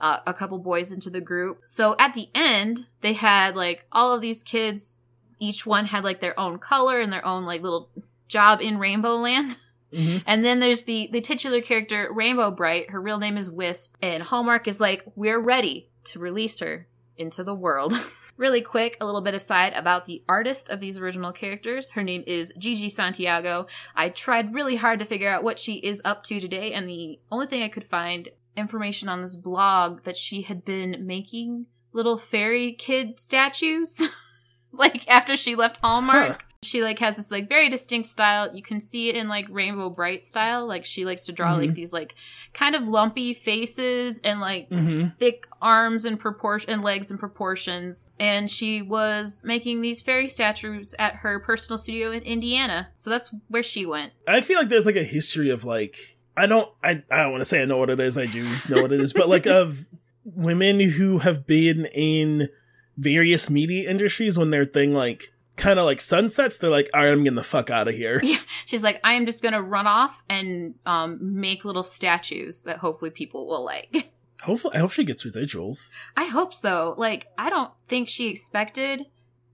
Speaker 1: uh, a couple boys into the group. So at the end, they had like all of these kids. Each one had like their own color and their own like little job in Rainbow Land. (laughs)
Speaker 2: Mhm.
Speaker 1: And then there's the the titular character Rainbow Brite. Her real name is Wisp, and Hallmark is like, we're ready to release her into the world. (laughs) really quick, a little bit aside about the artist of these original characters. Her name is Gigi Santiago. I tried really hard to figure out what she is up to today, and the only thing I could find information on this blog that she had been making little fairy kid statues. (laughs) like after she left Hallmark.
Speaker 2: Huh.
Speaker 1: She like has this like very distinct style. You can see it in like Rainbow Brite style. Like she likes to draw like
Speaker 2: Mhm.
Speaker 1: these like kind of lumpy faces and like
Speaker 2: hmm
Speaker 1: thick arms and proportion and legs and proportions. And she was making these fairy statues at her personal studio in Indiana. So that's where she went.
Speaker 2: I feel like there's like a history of like I don't I I don't want to say I know what it is. I do know what it is, but like of women who have been in various media industries when their thing like kind of like sunsets, they're like, all right, I'm getting the fuck out of here.
Speaker 1: Yeah, (laughs) she's like, I am just gonna run off and um, make little statues that hopefully people will like. (laughs)
Speaker 2: Hopefully, I hope she gets residuals.
Speaker 1: I hope so. Like, I don't think she expected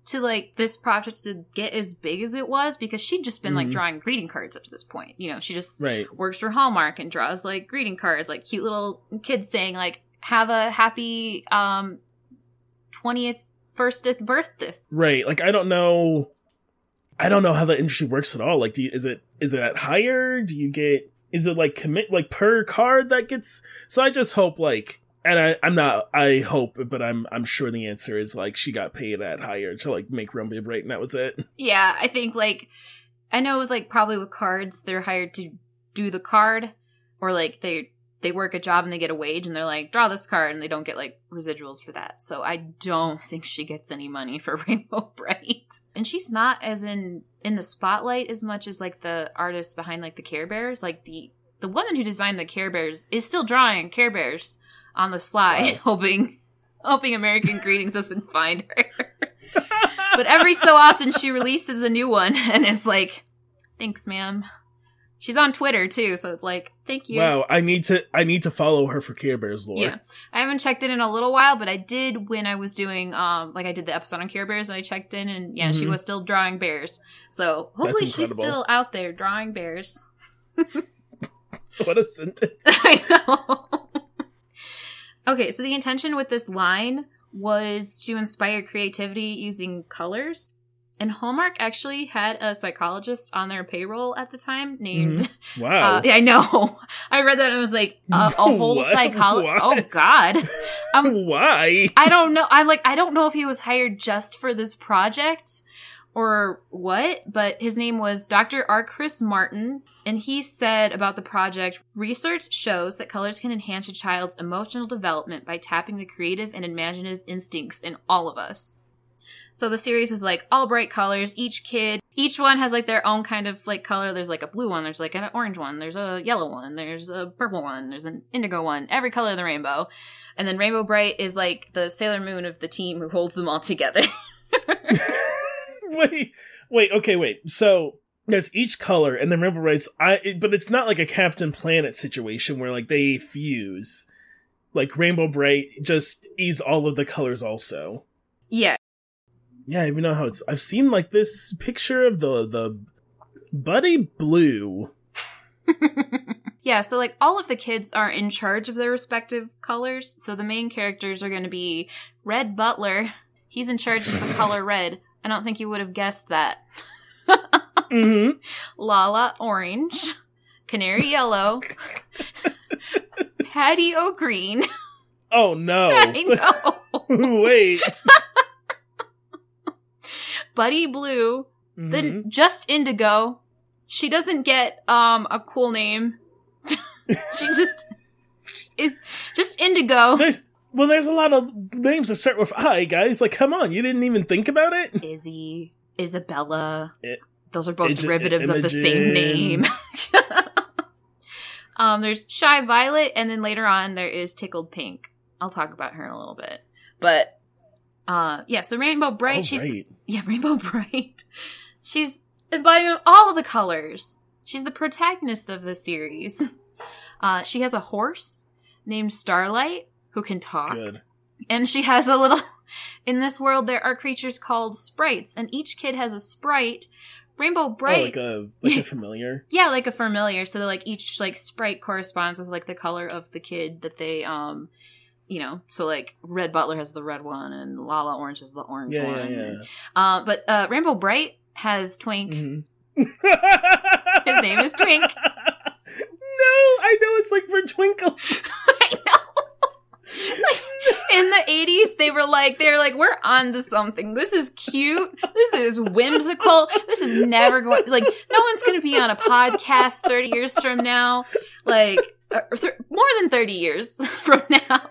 Speaker 1: to like this project to get as big as it was because she'd just been like
Speaker 2: Mhm.
Speaker 1: drawing greeting cards up to this point. You know, she just
Speaker 2: Right.
Speaker 1: works for Hallmark and draws like greeting cards, like cute little kids saying like "Have a happy um twentieth firsteth birthday."
Speaker 2: Right. Like I don't know I don't know how the industry works at all. Like do you, is it is it at higher? Do you get is it like commit like per card that gets? So I just hope like, and I I'm not I hope, but I'm I'm sure the answer is like she got paid at higher to like make Rainbow Brite, and that was it.
Speaker 1: Yeah, I think like I know with like probably with cards they're hired to do the card or like they they work a job and they get a wage and they're like draw this card and they don't get like residuals for that. So I don't think she gets any money for (laughs) Rainbow Brite. And she's not as in in the spotlight as much as like the artist behind like the Care Bears. Like the the woman who designed the Care Bears is still drawing Care Bears on the sly, (laughs) hoping hoping American Greetings doesn't (laughs) find her. but every so often she releases a new one and it's like thanks ma'am she's on twitter too so it's like thank you
Speaker 2: Wow, I need to I need to follow her for Care Bears lore.
Speaker 1: yeah i haven't checked in in a little while but i did when i was doing um like i did the episode on care bears and i checked in and yeah she
Speaker 2: Mhm.
Speaker 1: was still drawing bears so hopefully she's still out there drawing bears (laughs)
Speaker 2: What a sentence. (laughs)
Speaker 1: I know. okay, so the intention with this line was to inspire creativity using colors. And Hallmark actually had a psychologist on their payroll at the time named. (laughs)
Speaker 2: Wow.
Speaker 1: Uh, yeah, I know. (laughs) I read that and I was like, (laughs) uh, a whole psychologist. Oh God. um,
Speaker 2: Why?
Speaker 1: I don't know. I'm like, I don't know if he was hired just for this project or what, but his name was Dr. R. Chris Martin, and he said about the project research shows that colors can enhance a child's emotional development by tapping the creative and imaginative instincts in all of us. So the series was like all bright colors. Each kid, each one has like their own kind of like color. There's like a blue one, there's like an orange one, there's a yellow one, there's a purple one, there's an indigo one, every color of the rainbow. And then Rainbow Brite is like the Sailor Moon of the team who holds them all together. (laughs)
Speaker 2: wait, wait, okay, wait. So there's each color, and then Rainbow Brite's. I, it- but it's not like a Captain Planet situation where like they fuse. Like Rainbow Brite just is all of the colors also.
Speaker 1: yeah.
Speaker 2: Yeah, even know how it's. I've seen like this picture of the the Buddy Blue. (laughs)
Speaker 1: yeah, so like all of the kids are in charge of their respective colors. So the main characters are going to be Red Butler. He's in charge of the (laughs) color red. I don't think you would have guessed that.
Speaker 2: Mm-hmm. (laughs)
Speaker 1: Lala Orange. Canary Yellow. Patty O'Green.
Speaker 2: Oh no!
Speaker 1: I know.
Speaker 2: wait.
Speaker 1: Buddy Blue.
Speaker 2: Mhm.
Speaker 1: Then just Indigo. She doesn't get um a cool name. (laughs) she just is just Indigo.
Speaker 2: There's well, there's a lot of names that start with I, guys. Like, come on, you didn't even think about it.
Speaker 1: Izzy, Isabella.
Speaker 2: I-
Speaker 1: Those are both
Speaker 2: Ig-
Speaker 1: derivatives of the same name. (laughs) um, there's Shy Violet, and then later on there is Tickled Pink. I'll talk about her in a little bit, but uh, yeah. So Rainbow Brite,
Speaker 2: Oh,
Speaker 1: she's
Speaker 2: right.
Speaker 1: Yeah, (laughs) Rainbow Brite. She's embodiment of all of the colors. She's the protagonist of the series. (laughs) Uh, she has a horse named Starlight who can talk
Speaker 2: Good.
Speaker 1: and she has a little (laughs) in this world there are creatures called sprites and each kid has a sprite rainbow
Speaker 2: Oh,
Speaker 1: bright
Speaker 2: like a like a familiar.
Speaker 1: yeah like a familiar so like each like sprite corresponds with like the color of the kid that they um you know so like red butler has the red one and lala orange has the orange
Speaker 2: Yeah,
Speaker 1: one
Speaker 2: yeah,
Speaker 1: and- uh but uh rainbow brite has twink
Speaker 2: yeah. Mhm. (laughs)
Speaker 1: His name is Twink. (laughs)
Speaker 2: No, I know it's like for Twinkle. (laughs)
Speaker 1: i know like in the 80s they were like they were like we're on to something this is cute this is whimsical this is never going like no one's gonna be on a podcast 30 years from now like uh, th- more than 30 years from now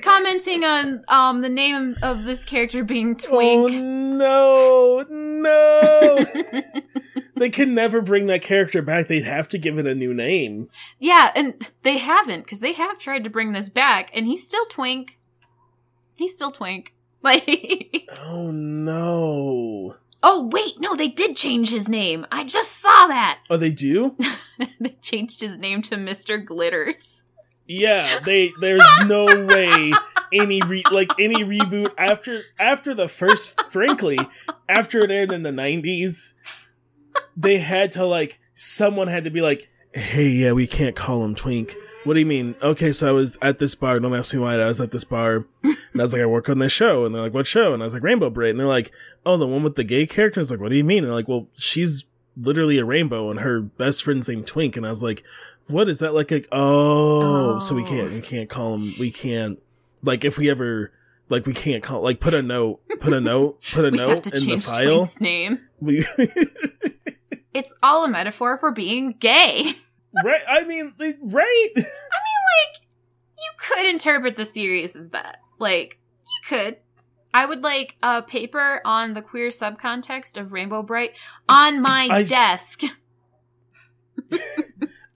Speaker 1: commenting on um the name of this character being Twink.
Speaker 2: Oh no, no! (laughs) they can never bring that character back. They'd have to give it a new name.
Speaker 1: yeah and they haven't because they have tried to bring this back and he's still twink he's still twink (laughs) like
Speaker 2: Oh no!
Speaker 1: Oh wait, no, they did change his name. I just saw that.
Speaker 2: Oh, they do? (laughs)
Speaker 1: they changed his name to Mr. Glitters.
Speaker 2: Yeah, they. There's no way any re like any reboot after after the first. Frankly, after it aired in the '90s, they had to like someone had to be like, "Hey, yeah, we can't call him Twink." What do you mean? Okay, so I was at this bar. Don't ask me why. I was at this bar, and I was like, I work on this show, and they're like, "What show?" And I was like, "Rainbow Brite," and they're like, "Oh, the one with the gay character." I was like, "What do you mean?" And they're like, "Well, she's literally a rainbow, and her best friend's named Twink, and I was like, what is that like? Like, oh, so we
Speaker 1: Oh.
Speaker 2: can't we oh. can't call him. We can't like if we ever like we can't call like put a note, put a note, (laughs) put a note
Speaker 1: have to
Speaker 2: in the
Speaker 1: change
Speaker 2: file.
Speaker 1: Twink's name.
Speaker 2: We, (laughs)
Speaker 1: It's all a metaphor for being gay.
Speaker 2: right? I mean, right? (laughs)
Speaker 1: I mean, like, you could interpret the series as that. Like, you could. I would like a paper on the queer subcontext of Rainbow Brite on my
Speaker 2: I-
Speaker 1: desk.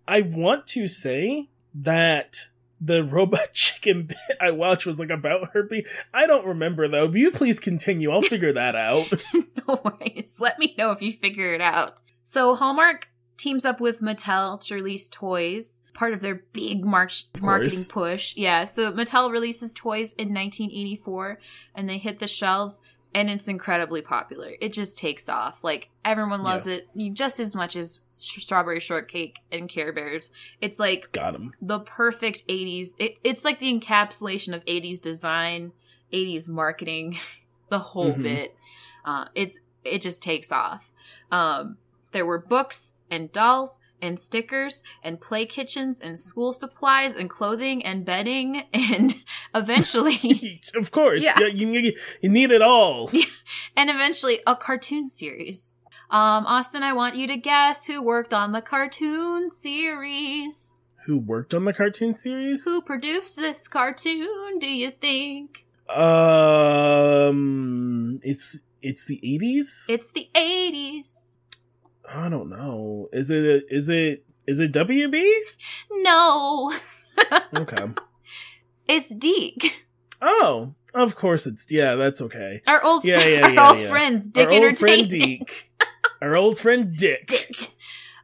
Speaker 2: I want to say that the robot (laughs) chicken bit I watched was like about her being. I don't remember though. Will you please continue? I'll figure that out. (laughs)
Speaker 1: no worries. Let me know if you figure it out. So Hallmark teams up with Mattel to release toys, part of their big March marketing push. Yeah, so Mattel releases toys in 1984 and they hit the shelves and it's incredibly popular. It just takes off. Like everyone loves it just as much as sh- strawberry shortcake and Care Bears. It's like
Speaker 2: Got him.
Speaker 1: the perfect 80s it, it's like the encapsulation of 80s design 80s marketing (laughs) the whole
Speaker 2: Mhm.
Speaker 1: bit uh, it's it just takes off um, there were books and dolls and stickers and play kitchens and school supplies and clothing and bedding (laughs) and eventually (laughs)
Speaker 2: of course.
Speaker 1: Yeah.
Speaker 2: You, need, you need it all. (laughs)
Speaker 1: and eventually a cartoon series um, austin i want you to guess who worked on the cartoon series
Speaker 2: Who worked on the cartoon series?
Speaker 1: who produced this cartoon do you think
Speaker 2: Um, it's it's the eighties.
Speaker 1: It's the 80s.
Speaker 2: I don't know. Is it is it is it WB?
Speaker 1: No,
Speaker 2: Okay. (laughs)
Speaker 1: it's DiC.
Speaker 2: oh, of course it's yeah. That's okay.
Speaker 1: Our old,
Speaker 2: Yeah, yeah,
Speaker 1: our
Speaker 2: yeah,
Speaker 1: old
Speaker 2: yeah.
Speaker 1: friends, Dick
Speaker 2: Our old friend DiC. Our old friend Dick.
Speaker 1: Dick.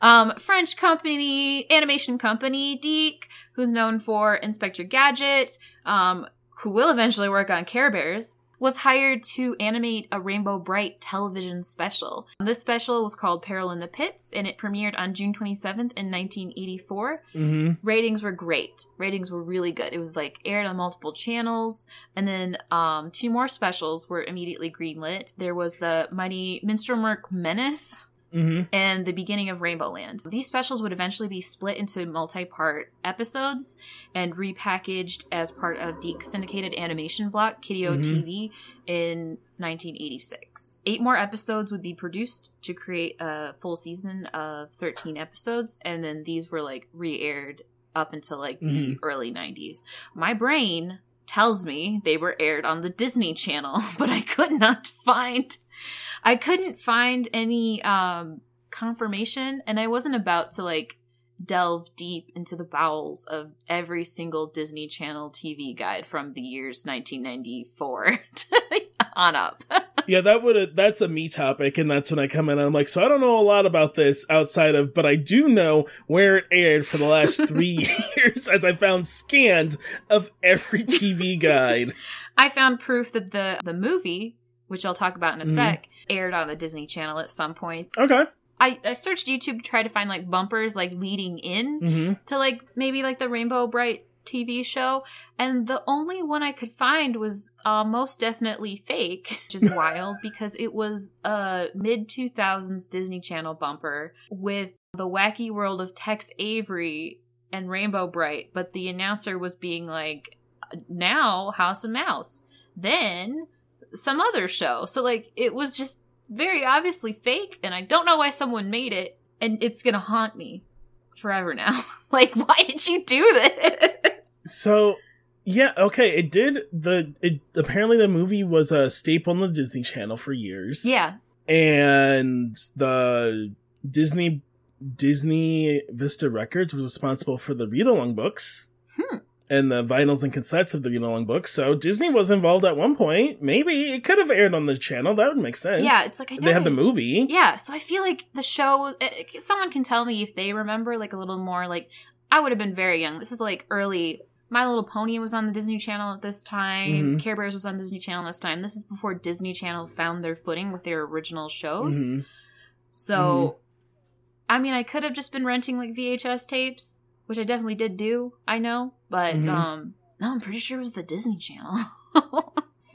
Speaker 1: Um, French company, animation company, DiC, who's known for Inspector Gadget, um, who will eventually work on Care Bears, was hired to animate a Rainbow Brite television special. This special was called Peril in the Pits, and it premiered on June 27th in 1984.
Speaker 2: Mm-hmm.
Speaker 1: ratings were great. Ratings were really good. It was like aired on multiple channels, and then um, two more specials were immediately greenlit. There was the Mighty Monstromurk Menace
Speaker 2: Mm-hmm.
Speaker 1: and the beginning of Rainbow Land. These specials would eventually be split into multi-part episodes and repackaged as part of DiC's syndicated animation block Kideo
Speaker 2: Mhm.
Speaker 1: TV in 1986. Eight more episodes would be produced to create a full season of 13 episodes, and then these were like re-aired up until like the early 90s. My brain tells me they were aired on the Disney Channel, (laughs) but I could not find I couldn't find any um confirmation and I wasn't about to like delve deep into the bowels of every single Disney Channel TV guide from the years 1994 (laughs) on up. (laughs)
Speaker 2: Yeah, that would that's a me topic, and that's when I come in. and I'm like, so I don't know a lot about this outside of, but I do know where it aired for the last (laughs) three years, as I found scans of every TV guide.
Speaker 1: I found proof that the the movie, which I'll talk about in a
Speaker 2: Mhm.
Speaker 1: sec, aired on the Disney Channel at some point.
Speaker 2: Okay.
Speaker 1: I, I searched YouTube to try to find like bumpers like leading in
Speaker 2: Mm-hmm.
Speaker 1: to like maybe like the Rainbow Brite TV show, and the only one I could find was uh, most definitely fake, (laughs) which is (laughs) wild because it was a mid 2000s Disney Channel bumper with the wacky world of Tex Avery and Rainbow Brite, but the announcer was being like, now House of Mouse, then some other show. So like it was just very obviously fake, and I don't know why someone made it, and it's gonna haunt me forever now. (laughs) like, why did you do this?
Speaker 2: So, yeah, okay, it did the it apparently the movie was a staple on the Disney Channel for years.
Speaker 1: yeah,
Speaker 2: and the Disney Disney Vista Records was responsible for the read along books.
Speaker 1: Hmm.
Speaker 2: And the vinyls and cassettes of the read along books. So Disney was involved at one point. Maybe it could have aired on the channel. That would make sense.
Speaker 1: yeah. It's like
Speaker 2: they have the movie.
Speaker 1: Yeah, so I feel like the show. eh, Someone can tell me if they remember like a little more. Like I would have been very young. This is like early. My Little Pony was on the Disney Channel at this time.
Speaker 2: Mhm.
Speaker 1: Care Bears was on Disney Channel this time. This is before Disney Channel found their footing with their original shows.
Speaker 2: Mhm.
Speaker 1: So, I mean, I could have just been renting like VHS tapes, which I definitely did do. I know, but
Speaker 2: Mhm.
Speaker 1: um, no, I'm pretty sure it was the Disney Channel. (laughs) (laughs)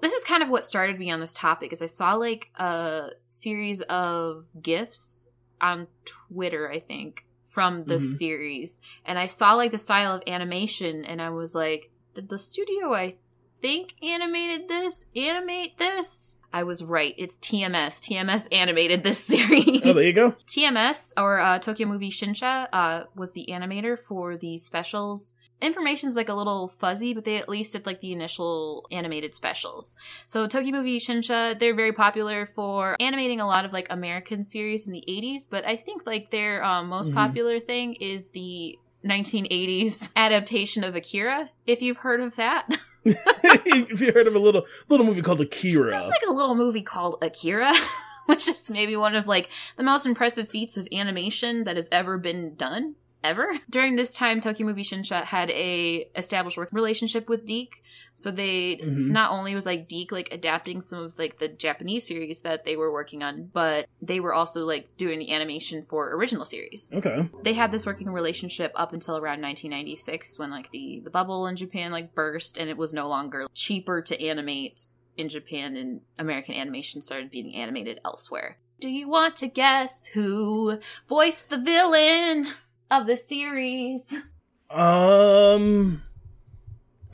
Speaker 1: this is kind of what started me on this topic is I saw like a series of gifs on Twitter, I think, from the
Speaker 2: Mhm.
Speaker 1: series. And I saw like the style of animation and I was like, did the studio I think animated this animate this? I was right. It's TMS. TMS animated this (laughs) series.
Speaker 2: Oh, there you go.
Speaker 1: TMS or uh, Tokyo Movie Shinsha uh, was the animator for the specials. Information's like a little fuzzy, but they at least did like the initial animated specials. So Tokyo Movie Shinsha, they're very popular for animating a lot of like American series in the 80s, but I think like their um, most
Speaker 2: Mhm.
Speaker 1: popular thing is the 1980s (laughs) adaptation of Akira, if you've heard of that. (laughs) (laughs)
Speaker 2: if you heard of a little little movie called Akira.
Speaker 1: There's like a little movie called Akira, (laughs) which is maybe one of like the most impressive feats of animation that has ever been done ever. (laughs) During this time, Tokyo Movie Shinsha had a established working relationship with DiC. So they
Speaker 2: Mhm.
Speaker 1: not only was like DiC like adapting some of like the Japanese series that they were working on, but they were also like doing the animation for original series
Speaker 2: okay.
Speaker 1: they had this working relationship up until around 1996 when like the the bubble in Japan like burst and it was no longer cheaper to animate in Japan and American animation started being animated elsewhere. Do you want to guess who voiced the villain of the series? (laughs)
Speaker 2: Um.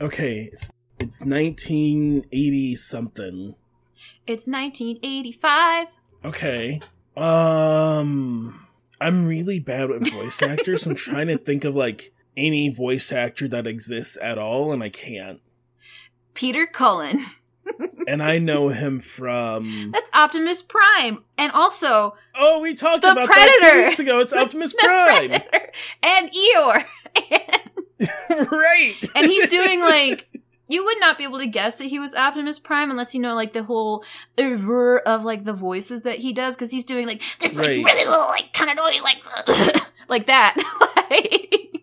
Speaker 2: Okay, it's it's 1980 something.
Speaker 1: It's 1985.
Speaker 2: Okay. Um. I'm really bad with voice (laughs) actors. I'm trying to think of like any voice actor that exists at all, and I can't.
Speaker 1: Peter Cullen. (laughs)
Speaker 2: And I know him from.
Speaker 1: That's Optimus Prime. And also
Speaker 2: Oh, we talked
Speaker 1: The
Speaker 2: about that two weeks ago. It's (laughs) Optimus
Speaker 1: the
Speaker 2: Prime,
Speaker 1: Predator and Eeyore. And (laughs)
Speaker 2: right?
Speaker 1: and he's doing like you would not be able to guess that he was Optimus Prime unless you know like the whole oeuvre of like the voices that he does because he's doing like this like
Speaker 2: Right.
Speaker 1: really little like kind of noise like (laughs) like that like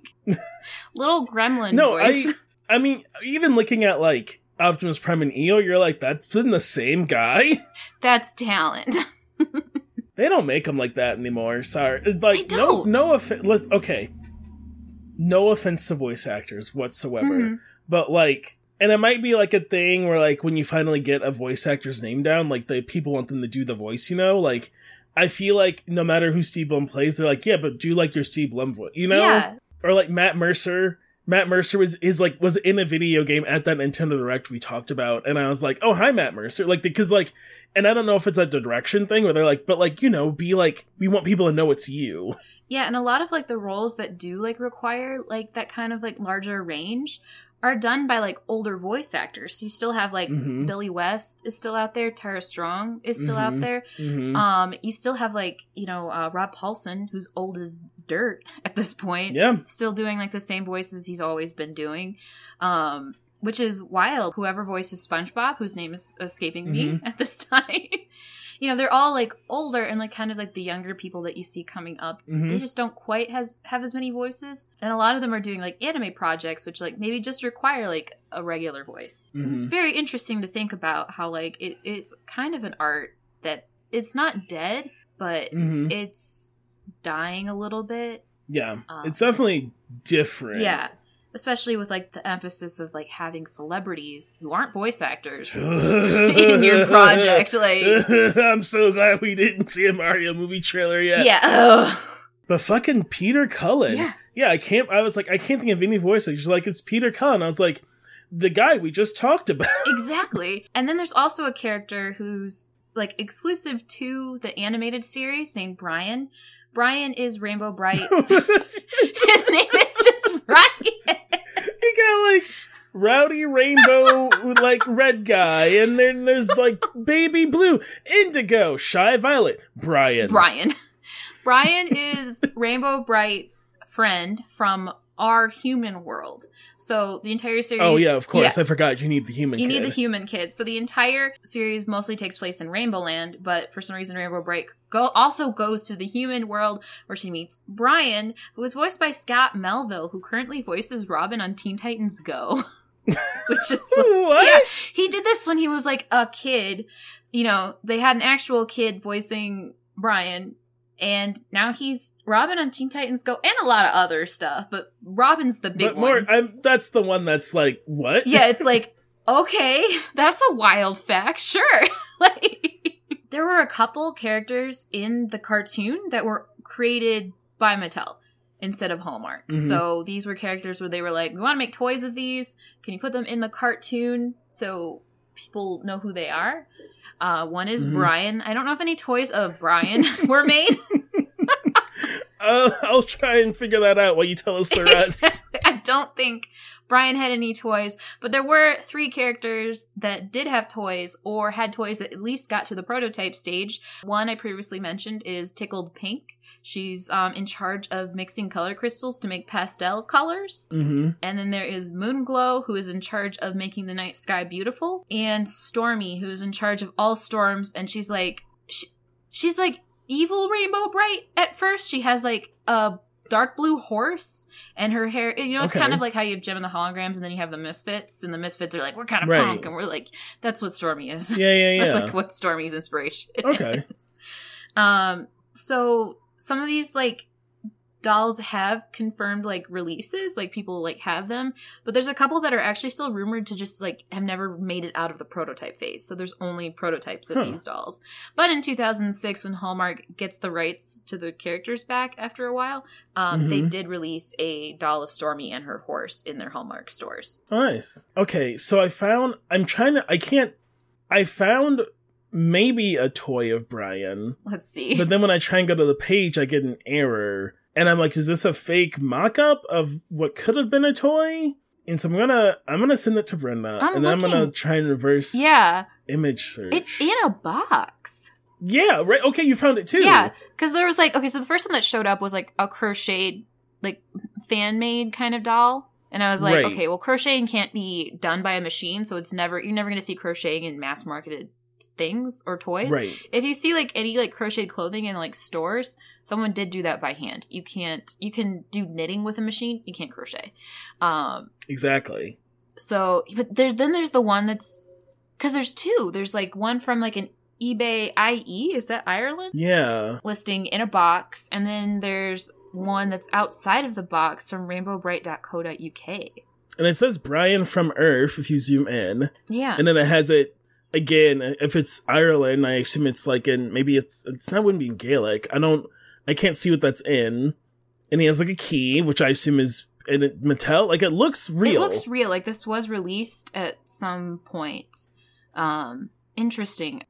Speaker 1: little gremlin
Speaker 2: No,
Speaker 1: voice.
Speaker 2: I mean, even looking at like Optimus Prime and Eeyore, you're like, that's been the same guy. (laughs)
Speaker 1: That's talent. (laughs)
Speaker 2: They don't make them like that anymore. Sorry, like
Speaker 1: They
Speaker 2: no,
Speaker 1: don't.
Speaker 2: no offense. Let's okay. No offense to voice actors whatsoever,
Speaker 1: Mhm.
Speaker 2: but like, and it might be like a thing where like when you finally get a voice actor's name down, like the people want them to do the voice. You know, like I feel like no matter who Steve Blum plays, they're like, yeah, but do you like your Steve Blum voice. You know,
Speaker 1: Yeah.
Speaker 2: or like Matt Mercer. Matt Mercer was is like was in a video game at that Nintendo Direct we talked about, and I was like, oh hi Matt Mercer, like because like, and I don't know if it's a direction thing where they're like, but like you know, be like we want people to know it's you.
Speaker 1: Yeah, and a lot of like the roles that do like require like that kind of like larger range are done by like older voice actors. So you still have like
Speaker 2: Mhm.
Speaker 1: Billy West is still out there, Tara Strong is still out
Speaker 2: Mhm.
Speaker 1: there.
Speaker 2: Mm-hmm.
Speaker 1: Um, you still have like you know uh, Rob Paulsen, who's old as dirt (laughs) at this point,
Speaker 2: yeah,
Speaker 1: still doing like the same voices he's always been doing. Um, which is wild. Whoever voices SpongeBob, whose name is escaping me
Speaker 2: Mm-hmm. (laughs)
Speaker 1: at this time, you know, they're all like older and like kind of like the younger people that you see coming up.
Speaker 2: Mhm.
Speaker 1: They just don't quite has have as many voices, and a lot of them are doing like anime projects, which like maybe just require like a regular voice. It's
Speaker 2: Mhm.
Speaker 1: very interesting to think about how like it, it's kind of an art that it's not dead, but
Speaker 2: hmm
Speaker 1: it's dying a little bit.
Speaker 2: yeah.
Speaker 1: Um,
Speaker 2: it's definitely different.
Speaker 1: Yeah. Especially with like the emphasis of like having celebrities who aren't voice actors (laughs) in your project. Like (laughs)
Speaker 2: I'm so glad we didn't see a Mario movie trailer yet.
Speaker 1: Yeah. ugh. (laughs)
Speaker 2: But fucking Peter Cullen.
Speaker 1: Yeah.
Speaker 2: Yeah, I can't I was like, I can't think of any voice. She's like, it's Peter Cullen. I was like, the guy we just talked about.
Speaker 1: Exactly. And then there's also a character who's like exclusive to the animated series named Brian. Brian is Rainbow Brite. (laughs) (laughs) His name is just Brian.
Speaker 2: he got like rowdy rainbow like red guy and then there's like baby blue indigo shy violet brian
Speaker 1: Brian. Brian is Rainbow Brite's friend from our human world. So the entire series
Speaker 2: oh yeah of course
Speaker 1: Yeah.
Speaker 2: i forgot you need the human
Speaker 1: You
Speaker 2: kid.
Speaker 1: need the human kids. So the entire series mostly takes place in Rainbow Land, but for some reason Rainbow Brite go also goes to the human world where she meets Brian, who is voiced by Scott Menville, who currently voices Robin on Teen Titans Go. (laughs) Which is
Speaker 2: what
Speaker 1: yeah, he did this when he was like a kid. You know, they had an actual kid voicing Brian, and now he's Robin on Teen Titans Go and a lot of other stuff. But Robin's the big
Speaker 2: but more
Speaker 1: one.
Speaker 2: I'm, that's the one that's like what
Speaker 1: yeah, it's (laughs) like okay, (laughs) that's a wild fact. Sure. (laughs) like there were a couple characters in the cartoon that were created by Mattel instead of Hallmark.
Speaker 2: Mhm.
Speaker 1: So these were characters where they were like, "We want to make toys of these. Can you put them in the cartoon so people know who they are?" Uh, one is
Speaker 2: Mhm.
Speaker 1: Brian. I don't know if any toys of Brian (laughs) were made. (laughs)
Speaker 2: Uh, I'll try and figure that out while you tell us the rest. (laughs)
Speaker 1: I don't think Brian had any toys, but there were three characters that did have toys or had toys that at least got to the prototype stage. One I previously mentioned is Tickled Pink. She's um, in charge of mixing color crystals to make pastel colors.
Speaker 2: mm-hmm.
Speaker 1: And then there is Moonglow, who is in charge of making the night sky beautiful, and Stormy, who is in charge of all storms. And she's like, she, she's like evil Rainbow Brite at first. She has like a dark blue horse, and her hair. You know, it's kind of like how you have Jem and the Holograms, and then you have the Misfits, and the Misfits are like, we're kind of
Speaker 2: Right.
Speaker 1: punk, and we're like, that's what Stormy is.
Speaker 2: Yeah, yeah, (laughs) yeah.
Speaker 1: That's like what Stormy's inspiration
Speaker 2: Okay.
Speaker 1: is. Um, so some of these like dolls have confirmed like releases, like people like have them, but there's a couple that are actually still rumored to just like have never made it out of the prototype phase. So there's only prototypes of
Speaker 2: Huh.
Speaker 1: these dolls. But in 2006, when Hallmark gets the rights to the characters back after a while, um, they
Speaker 2: Mhm.
Speaker 1: did release a doll of Stormy and her horse in their Hallmark stores.
Speaker 2: Nice. Okay, so I found. I'm trying to. I can't. I found maybe a toy of Brian,
Speaker 1: Let's see.
Speaker 2: but then when I try and go to the page, I get an error, and I'm like, "Is this a fake mock-up of what could have been a toy?" And so I'm gonna. I'm gonna send it to Brenda,
Speaker 1: I'm
Speaker 2: and then I'm gonna try and reverse
Speaker 1: yeah,
Speaker 2: image search.
Speaker 1: it's in a box.
Speaker 2: yeah, right. Okay, you found it too.
Speaker 1: Yeah, because there was like okay, so the first one that showed up was like a crocheted, like fan made kind of doll, and I was like,
Speaker 2: Right.
Speaker 1: okay, well, crocheting can't be done by a machine, so it's never you're never going to see crocheting in mass marketed things or toys.
Speaker 2: Right.
Speaker 1: If you see like any like crocheted clothing in like stores, someone did do that by hand. You can't. You can do knitting with a machine. You can't crochet. Um.
Speaker 2: Exactly.
Speaker 1: So, but there's then there's the one that's because there's two. There's like one from like an eBay IE. Is that Ireland?
Speaker 2: Yeah.
Speaker 1: listing in a box, and then there's one that's outside of the box from rainbowbright.co.uk.
Speaker 2: And it says Brian from Earth if you zoom in.
Speaker 1: Yeah.
Speaker 2: and then it has it again. If it's Ireland, I assume it's like in maybe it's it's not wouldn't be in Gaelic. I don't I can't see what that's in. And he has like a key, which I assume is in it Mattel. Like it looks real.
Speaker 1: It looks real. Like this was released at some point. Um, interesting.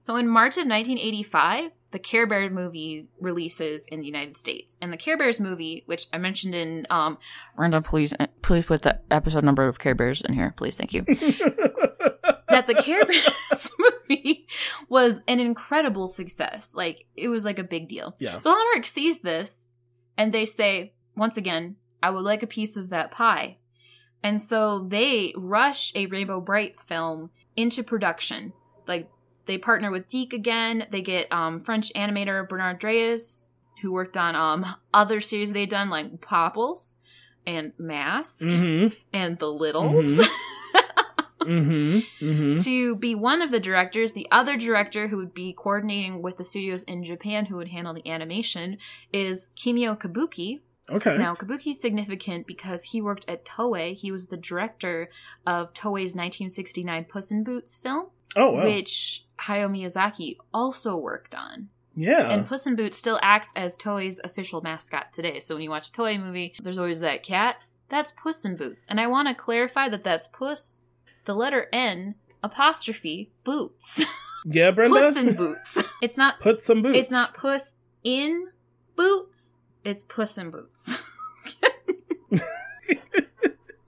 Speaker 1: So in March of 1985, the Care Bears movie releases in the United States, and the Care Bears movie, which I mentioned in um,
Speaker 3: Brenda, please, uh, please put the episode number of Care Bears in here, please. Thank you. (laughs)
Speaker 1: that the Care Bears (laughs) movie was an incredible success. Like it was like a big deal.
Speaker 2: yeah.
Speaker 1: So Hallmark sees this and they say, once again, I would like a piece of that pie. And so they rush a Rainbow Brite film into production. Like they partner with DiC again. They get um, French animator Bernard Deyriès, who worked on um, other series they'd done like Popples and Mask
Speaker 2: Mm-hmm.
Speaker 1: and The Littles.
Speaker 2: Mhm. (laughs) Mm-hmm. Mm-hmm.
Speaker 1: to be one of the directors. The other director who would be coordinating with the studios in Japan who would handle the animation is Kimio Yabuki.
Speaker 2: Okay.
Speaker 1: Now, Yabuki's significant because he worked at Toei. He was the director of Toei's 1969 Puss in Boots film,
Speaker 2: oh wow.
Speaker 1: which Hayao Miyazaki also worked on.
Speaker 2: yeah.
Speaker 1: And Puss in Boots still acts as Toei's official mascot today. So when you watch a Toei movie, there's always that cat. That's Puss in Boots. And I want to clarify that that's Puss, the letter N, apostrophe, boots. (laughs)
Speaker 2: yeah, Brenda.
Speaker 1: Puss in Boots. It's not
Speaker 2: Put some boots.
Speaker 1: it's not Puss in Boots. It's Puss in Boots. (laughs)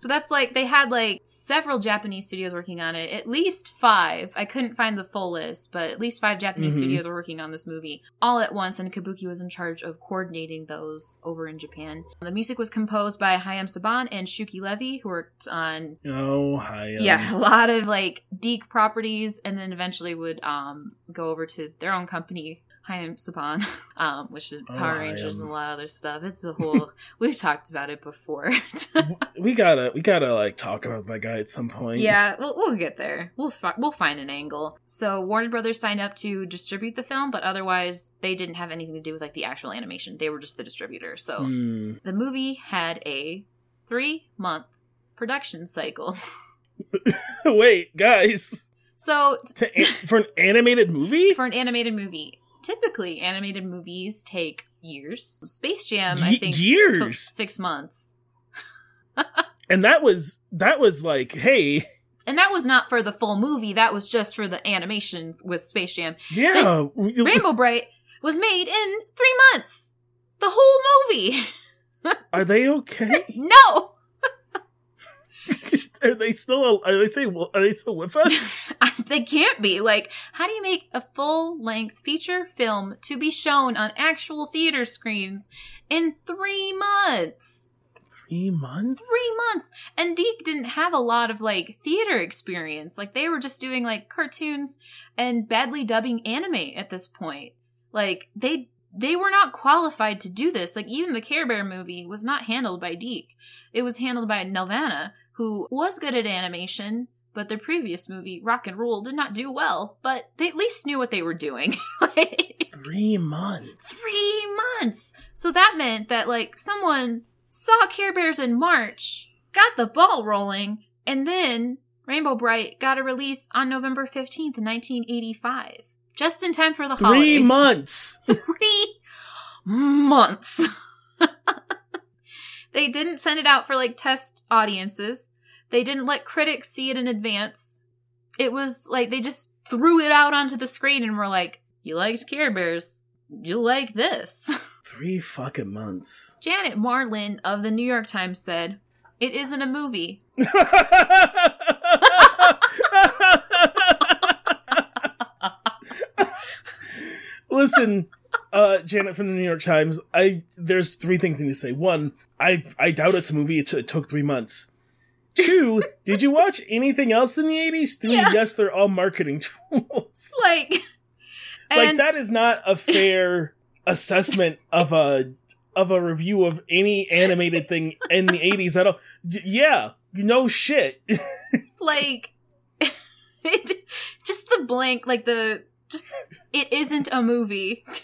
Speaker 1: so that's like they had like several Japanese studios working on it. At least five. I couldn't find the full list, but at least five Japanese
Speaker 2: Mhm.
Speaker 1: studios were working on this movie all at once, and Yabuki was in charge of coordinating those over in Japan. The music was composed by Haim Saban and Shuki Levy, who worked on
Speaker 2: Oh um,
Speaker 1: yeah, a lot of like DiC properties, and then eventually would um go over to their own company, Haim Saban, (laughs) um, which is
Speaker 2: Oh,
Speaker 1: Power Rangers and a lot of other stuff. It's a whole. (laughs) we've talked about it before.
Speaker 2: We gotta we gotta like talk about that guy at some point.
Speaker 1: yeah, we'll, we'll get there. We'll fi- we'll find an angle. So Warner Brothers signed up to distribute the film, but otherwise they didn't have anything to do with like the actual animation. They were just the distributor. So
Speaker 2: Hmm.
Speaker 1: the movie had a three month production cycle. (laughs)
Speaker 2: Wait, guys,
Speaker 1: So
Speaker 2: for an animated movie,
Speaker 1: for an animated movie, typically animated movies take years. Space Jam, I think,
Speaker 2: years.
Speaker 1: took six months. (laughs)
Speaker 2: and that was that was like, hey,
Speaker 1: And that was not for the full movie. That was just for the animation with Space Jam.
Speaker 2: yeah, we-
Speaker 1: Rainbow Brite was made in three months. The whole movie. (laughs)
Speaker 2: are they okay? (laughs)
Speaker 1: no, (laughs)
Speaker 2: Are they still? Are they say? Are they still with us? (laughs)
Speaker 1: they can't be. Like, how do you make a full length feature film to be shown on actual theater screens in three months?
Speaker 2: Three months.
Speaker 1: Three months. And DiC didn't have a lot of like theater experience. Like, they were just doing like cartoons and badly dubbing anime at this point. Like, they. They were not qualified to do this. Like, even the Care Bear movie was not handled by DiC. It was handled by Nelvana, who was good at animation, but their previous movie, Rock and Rule, did not do well. But they at least knew what they were doing. (laughs) Like,
Speaker 2: Three months.
Speaker 1: Three months! So that meant that, like, someone saw Care Bears in March, got the ball rolling, and then Rainbow Brite got a release on November 15th, 1985. Just in time for the
Speaker 2: Three
Speaker 1: holidays.
Speaker 2: months. (laughs)
Speaker 1: Three months. (laughs) they didn't send it out for like test audiences. They didn't let critics see it in advance. It was like they just threw it out onto the screen and were like, "You liked Care Bears, you like this." (laughs)
Speaker 2: Three fucking months.
Speaker 1: Janet Maslin of the New York Times said, "It isn't a movie. (laughs) (laughs)
Speaker 2: Listen, uh, Janet from the New York Times. I there's three things I need to say. One, I I doubt it's a movie. It, t- it took three months. Two, (laughs) did you watch anything else in the eighties? Three,
Speaker 1: Yeah.
Speaker 2: yes, they're all marketing (laughs) tools.
Speaker 1: Like,
Speaker 2: like
Speaker 1: and
Speaker 2: that is not a fair (laughs) assessment of a of a review of any animated thing in the eighties at all. Y- yeah, no shit.
Speaker 1: like it, just the blank like the just it isn't a movie. (laughs)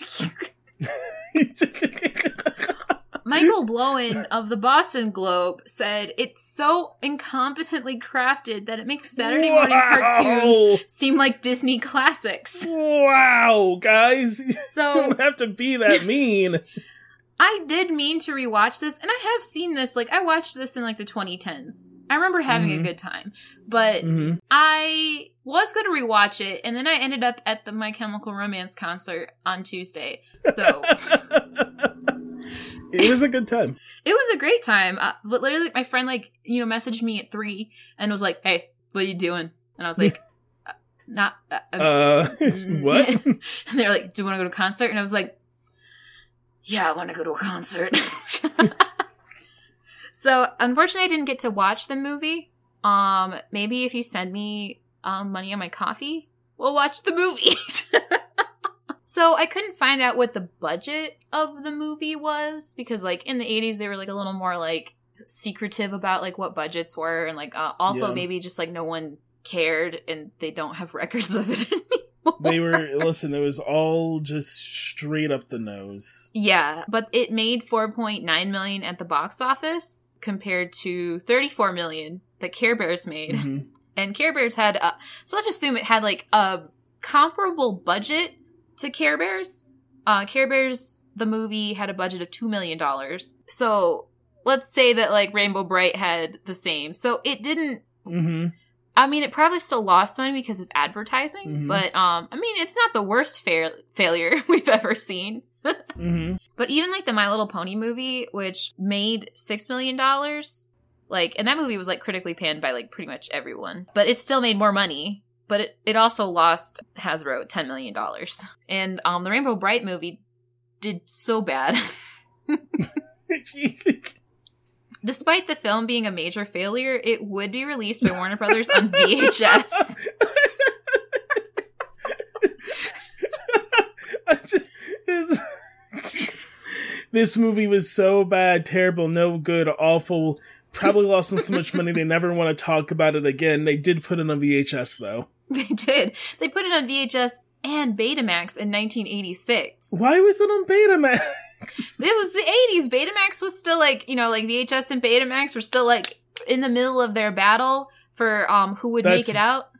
Speaker 1: Michael blowen of the boston globe said it's so incompetently crafted that it makes saturday morning
Speaker 2: Wow.
Speaker 1: cartoons seem like disney classics.
Speaker 2: Wow, guys, (laughs) you
Speaker 1: so
Speaker 2: don't have to be that (laughs) mean.
Speaker 1: i did mean to rewatch this and i have seen this. Like i watched this in like the 2010s i remember having
Speaker 2: Mhm.
Speaker 1: a good time but
Speaker 2: hmm
Speaker 1: I was going to rewatch it, and then I ended up at the My Chemical Romance concert on Tuesday. So (laughs)
Speaker 2: it was a good time. (laughs)
Speaker 1: it was a great time. Uh, but literally, my friend like you know messaged me at three and was like, "Hey, what are you doing?" And I was like, (laughs) uh, "Not uh,
Speaker 2: Uh,
Speaker 1: mm."
Speaker 2: what?
Speaker 1: and they're like, "Do you want to go to a concert?" And I was like, "Yeah, I want to go to a concert." So unfortunately, I didn't get to watch the movie. Um, maybe if you send me um, money on my coffee, we'll watch the movie. (laughs) so I couldn't find out what the budget of the movie was because, like, in the '80s, they were like a little more like secretive about like what budgets were, and like uh, also
Speaker 2: Yeah.
Speaker 1: maybe just like no one cared and they don't have (laughs) records of it anymore.
Speaker 2: They were listen. It was all just straight up the nose.
Speaker 1: Yeah, but it made 4.9 million at the box office compared to 34 million that Care Bears made.
Speaker 2: Mhm.
Speaker 1: And Care Bears had uh, so let's assume it had like a comparable budget to Care Bears. Uh Care Bears the movie had a budget of 2 million dollars. So let's say that like Rainbow Brite had the same. So it didn't
Speaker 2: Mhm.
Speaker 1: I mean, it probably still lost money because of advertising,
Speaker 2: Mhm.
Speaker 1: but um, I mean, it's not the worst fair- failure (laughs) we've ever seen. (laughs)
Speaker 2: Mhm.
Speaker 1: But even like the My Little Pony movie, which made six million dollars, like, and that movie was like critically panned by like pretty much everyone, but it still made more money. But it, it also lost Hasbro ten million dollars, and um, the Rainbow Brite movie did so bad. (laughs) Despite the film being a major failure, it would be released by Warner Brothers on (laughs) VHS.
Speaker 2: Just this movie was so bad, terrible, no good, awful. Probably lost them so much money they never want to talk about it again. They did put it on VHS though.
Speaker 1: They did. They put it on VHS and Betamax in 1986.
Speaker 2: Why was it on Betamax?
Speaker 1: It was the 80s. Betamax was still like, you know, like VHS and Betamax were still like in the middle of their battle for um who would
Speaker 2: That's-
Speaker 1: make it out.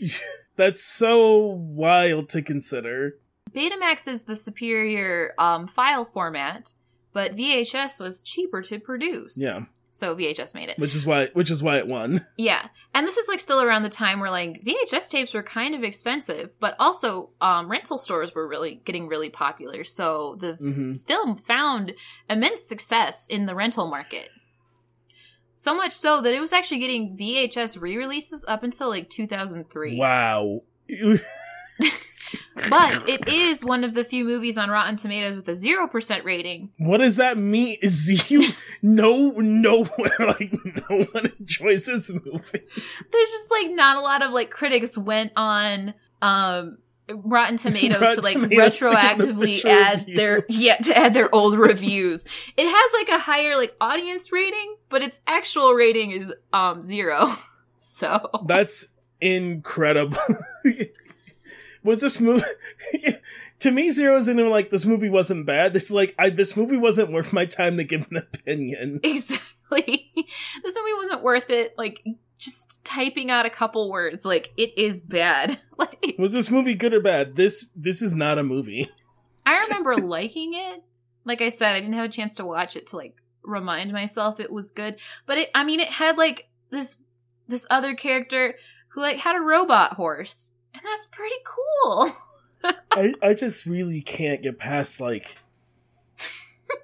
Speaker 1: (laughs)
Speaker 2: That's so wild to consider.
Speaker 1: Betamax is the superior um, file format, but VHS was cheaper to produce.
Speaker 2: Yeah,
Speaker 1: So VHS made it.
Speaker 2: which is why which is why it won. (laughs)
Speaker 1: Yeah. And this is like still around the time where like VHS tapes were kind of expensive, but also um, rental stores were really getting really popular. So the
Speaker 2: hmm
Speaker 1: film found immense success in the rental market. So much so that it was actually getting VHS re releases up until like 2003.
Speaker 2: Wow. (laughs) (laughs)
Speaker 1: But it is one of the few movies on Rotten Tomatoes with a 0% rating.
Speaker 2: What does that mean? (laughs) Is you no no one (laughs) like no one enjoys this movie?
Speaker 1: There's just like not a lot of like critics went on um Rotten Tomatoes
Speaker 2: Rotten
Speaker 1: to like
Speaker 2: Tomatoes to
Speaker 1: retroactively
Speaker 2: official
Speaker 1: add
Speaker 2: review.
Speaker 1: their yeah to add their old reviews. It has like a higher like audience rating, but its actual rating is um zero. (laughs) So
Speaker 2: That's incredible. Was this movie (laughs) to me? Zero isn't even like this movie wasn't bad. This like I this movie wasn't worth my time to give an opinion. (laughs)
Speaker 1: exactly, (laughs) this movie wasn't worth it. Like just typing out a couple words, like it is bad. Like
Speaker 2: Was this movie good or bad? This this is not a movie.
Speaker 1: I remember liking it. Like I said, I didn't have a chance to watch it to like remind myself it was good. But it I mean it had like this this other character who like had a robot horse. And that's pretty cool. (laughs)
Speaker 2: I, I just really can't get past like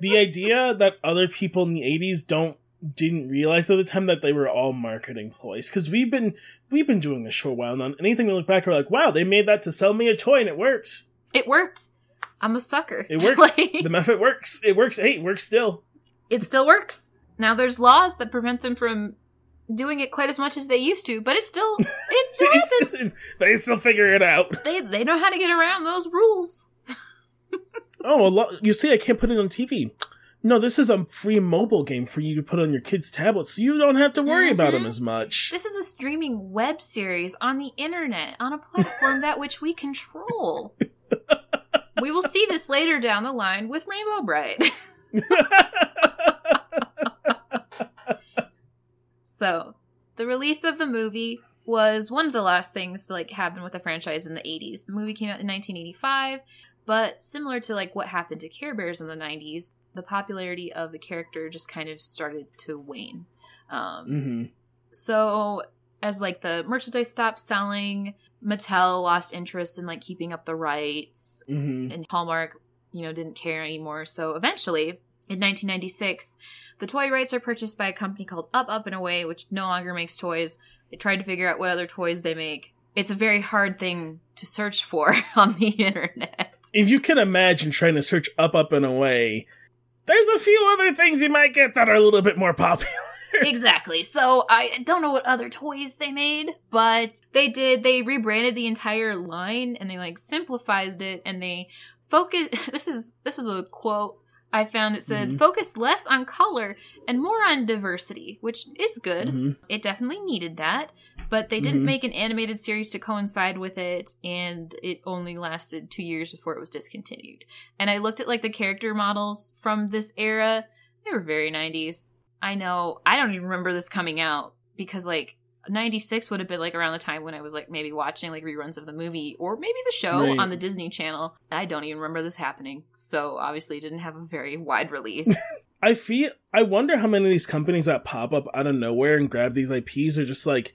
Speaker 2: the idea that other people in the 80s don't didn't realize at the time that they were all marketing ploys because we've been we've been doing this for a while and on anything we look back we're like wow they made that to sell me a toy and it worked
Speaker 1: It worked. I'm a sucker.
Speaker 2: it (laughs) works
Speaker 1: Like,
Speaker 2: the method works it works hey it works still
Speaker 1: it still works. Now there's laws that prevent them from doing it quite as much as they used to, but it still (laughs) it still happens.
Speaker 2: still- they still figure it out
Speaker 1: They they know how to get around those rules. (laughs)
Speaker 2: oh a lo- you see i can't put it on tv no this is a free mobile game for you to put on your kids tablets so you don't have to worry about mm-hmm.
Speaker 1: them
Speaker 2: as much
Speaker 1: This is a streaming web series on the internet on a platform that which we control. (laughs) we will see this later down the line with Rainbow Brite. So, the release of the movie was one of the last things to like happen with the franchise in the 80s. The movie came out in 1985, but similar to like what happened to Care Bears in the 90s, the popularity of the character just kind of started to wane. Um,
Speaker 2: hmm
Speaker 1: so as like the merchandise stopped selling, Mattel lost interest in like keeping up the rights,
Speaker 2: hmm
Speaker 1: and Hallmark, you know, didn't care anymore. So eventually, in 1996, the toy rights are purchased by a company called Up Up and Away, which no longer makes toys. They tried to figure out what other toys they make. It's a very hard thing to search for (laughs) on the internet.
Speaker 2: if you can imagine trying to search up, up, and away, there's a few other things you might get that are a little bit more (laughs) popular.
Speaker 1: exactly. So I don't know what other toys they made, but they did. They rebranded the entire line and they like simplified it and they focus. (laughs) This is this was a quote I found. It said
Speaker 2: Mhm.
Speaker 1: focused less on color and more on diversity, which is good.
Speaker 2: Mhm.
Speaker 1: It definitely needed that, but they didn't
Speaker 2: Mhm.
Speaker 1: make an animated series to coincide with it, and it only lasted two years before it was discontinued. And I looked at like the character models from this era; they were very '90s. I know I don't even remember this coming out because like '96 would have been like around the time when I was like maybe watching like reruns of the movie or maybe the show
Speaker 2: Right.
Speaker 1: on the Disney Channel. I don't even remember this happening, so obviously didn't have a very wide release. (laughs) (laughs)
Speaker 2: I feel. I wonder how many of these companies that pop up out of nowhere and grab these IPs are just like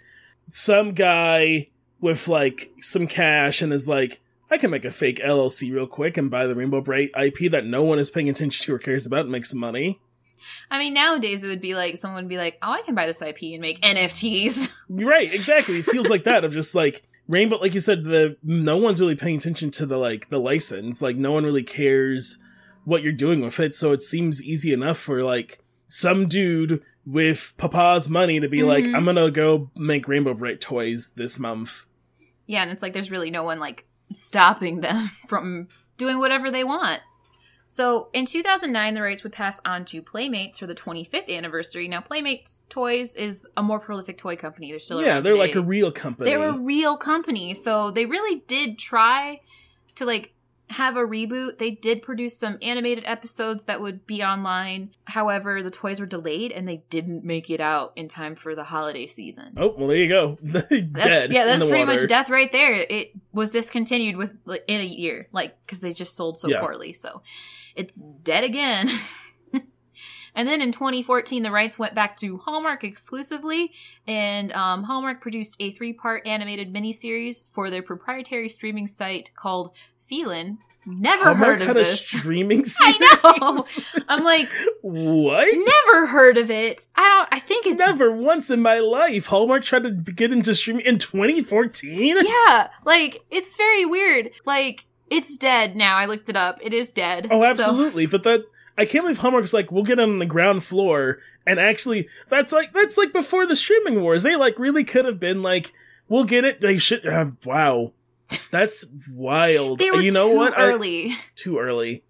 Speaker 2: some guy with like some cash and is like, I can make a fake LLC real quick and buy the Rainbow Brite IP that no one is paying attention to or cares about and make some money.
Speaker 1: I mean, nowadays it would be like someone would be like, "Oh, I can buy this IP and make NFTs."
Speaker 2: Right, exactly. It feels like that of just like Rainbow, like you said, the no one's really paying attention to the like the license. Like no one really cares what you're doing with it, so it seems easy enough for like some dude with Papa's money to be like,
Speaker 1: Mhm.
Speaker 2: I'm gonna go make Rainbow Brite toys this month.
Speaker 1: yeah, and it's like there's really no one like stopping them (laughs) from doing whatever they want. So in 2009, the rights would pass on to Playmates for the 25th anniversary. Now, Playmates Toys is a more prolific toy company. They're still
Speaker 2: yeah, they're
Speaker 1: today.
Speaker 2: like a real company.
Speaker 1: They're a real company, so they really did try to like have a reboot. They did produce some animated episodes that would be online. However, the toys were delayed and they didn't make it out in time for the holiday season.
Speaker 2: Oh well, there you go. (laughs)
Speaker 1: That's,
Speaker 2: Dead.
Speaker 1: yeah,
Speaker 2: in
Speaker 1: that's pretty
Speaker 2: water.
Speaker 1: much death right there. It was discontinued with like, in a year, like because they just sold so
Speaker 2: Yeah.
Speaker 1: poorly. So it's dead again. (laughs) and then in 2014, the rights went back to Hallmark exclusively, and um, Hallmark produced a three-part animated miniseries for their proprietary streaming site called Feeln. Never
Speaker 2: Hallmark
Speaker 1: heard of
Speaker 2: had a
Speaker 1: this. (laughs)
Speaker 2: streaming.
Speaker 1: I know. (laughs) I'm like,
Speaker 2: what?
Speaker 1: never heard of it. I don't. I think it's
Speaker 2: Never once in my life. Hallmark tried to get into streaming in 2014.
Speaker 1: Yeah, like it's very weird. Like it's dead now. I looked it up. It is dead.
Speaker 2: Oh,
Speaker 1: So-
Speaker 2: absolutely. But that I can't believe Hallmark's like, we'll get on the ground floor, and actually, that's like that's like before the streaming wars. They like really could have been like, we'll get it. They should have. Wow, that's wild.
Speaker 1: they were
Speaker 2: you know
Speaker 1: too
Speaker 2: what? I-
Speaker 1: early
Speaker 2: too early.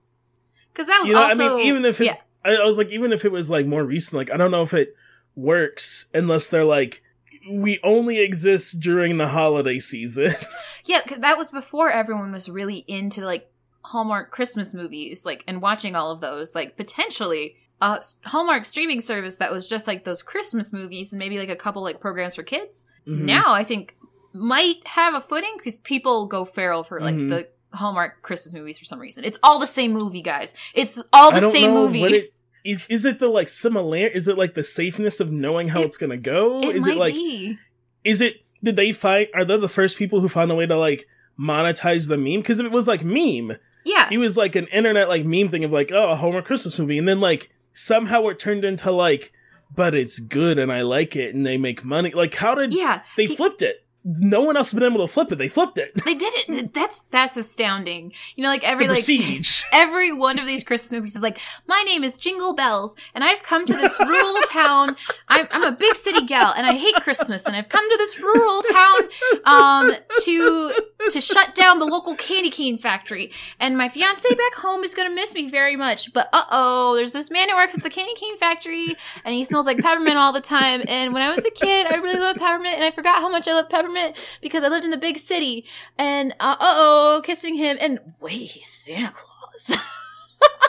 Speaker 1: because that was
Speaker 2: You know,
Speaker 1: also
Speaker 2: I mean, even if it,
Speaker 1: yeah.
Speaker 2: I, I was like, even if it was like more recent, like I don't know if it works unless they're like, we only exist during the holiday season. (laughs)
Speaker 1: Yeah, that was before everyone was really into like Hallmark Christmas movies, like and watching all of those. Like potentially a Hallmark streaming service that was just like those Christmas movies and maybe like a couple like programs for kids.
Speaker 2: Mhm.
Speaker 1: Now I think might have a footing because people go feral for like
Speaker 2: Mhm.
Speaker 1: the Hallmark Christmas movies for some reason. It's all the same movie, guys. It's all
Speaker 2: I
Speaker 1: the
Speaker 2: don't
Speaker 1: same
Speaker 2: know
Speaker 1: movie.
Speaker 2: what it (laughs) is. Is it the like similar? Is it like the safeness of knowing how
Speaker 1: It-
Speaker 2: it's gonna go?
Speaker 1: it
Speaker 2: is it like?
Speaker 1: be.
Speaker 2: Is it? Did they find? Are they the first people who found a way to like monetize the meme? Because if it was like meme,
Speaker 1: Yeah.
Speaker 2: it was like an internet like meme thing of like, oh, a Hallmark Christmas movie, and then like somehow it turned into like, but it's good and I like it, and they make money. Like, how did
Speaker 1: yeah.
Speaker 2: they
Speaker 1: He-
Speaker 2: flipped it? No one else has been able to flip it. They flipped it.
Speaker 1: They did it. That's that's astounding. You know, like
Speaker 2: The
Speaker 1: every like
Speaker 2: Prestige. (laughs)
Speaker 1: every one of these Christmas movies is like, my name is Jingle Bells, and I've come to this rural (laughs) town. I'm, I'm a big city gal, and I hate Christmas, and I've come to this rural town um, to to shut down the local candy cane factory. And my fiance back home is gonna miss me very much. But uh oh, there's this man who works at the candy cane factory, and he smells like peppermint all the time. And when I was a kid, I really loved peppermint, and I forgot how much I loved peppermint because I lived in the big city. And uh oh, kissing him, and wait, he's Santa Claus.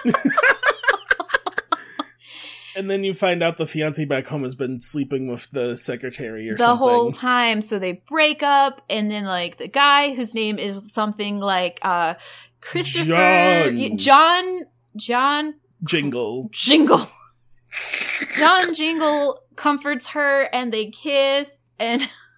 Speaker 1: (laughs)
Speaker 2: And then you find out the fiance back home has been sleeping with the secretary or
Speaker 1: the
Speaker 2: something.
Speaker 1: whole time. So they break up, and then like the guy whose name is something like uh Christopher
Speaker 2: John.
Speaker 1: John John
Speaker 2: Jingle.
Speaker 1: Jingle. (laughs) John Jingle comforts her, and they kiss, and (laughs)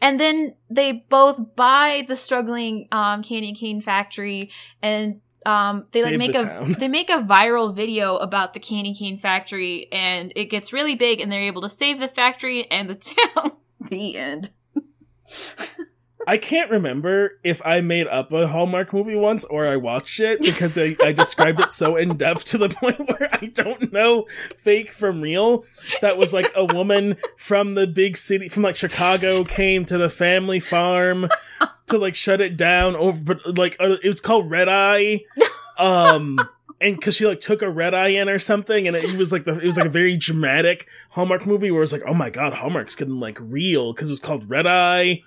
Speaker 1: and then they both buy the struggling um, candy cane factory, and um, they like make
Speaker 2: the
Speaker 1: a
Speaker 2: town. (laughs)
Speaker 1: they make a viral video about the candy cane factory, and it gets really big, and they're able to save the factory and the (laughs) town. the end. (laughs)
Speaker 2: I can't remember if I made up a Hallmark movie once or I watched it because I, I described it so in depth to the (laughs) point where I don't know fake from real. That was like a woman from the big city, from like Chicago, came to the family farm to like shut it down over, but like uh, it was called Red Eye. Um, and because she like took a red eye in or something, and it was like the, it was like a very dramatic Hallmark movie where it's like, oh my god, Hallmark's getting like real because it was called Red Eye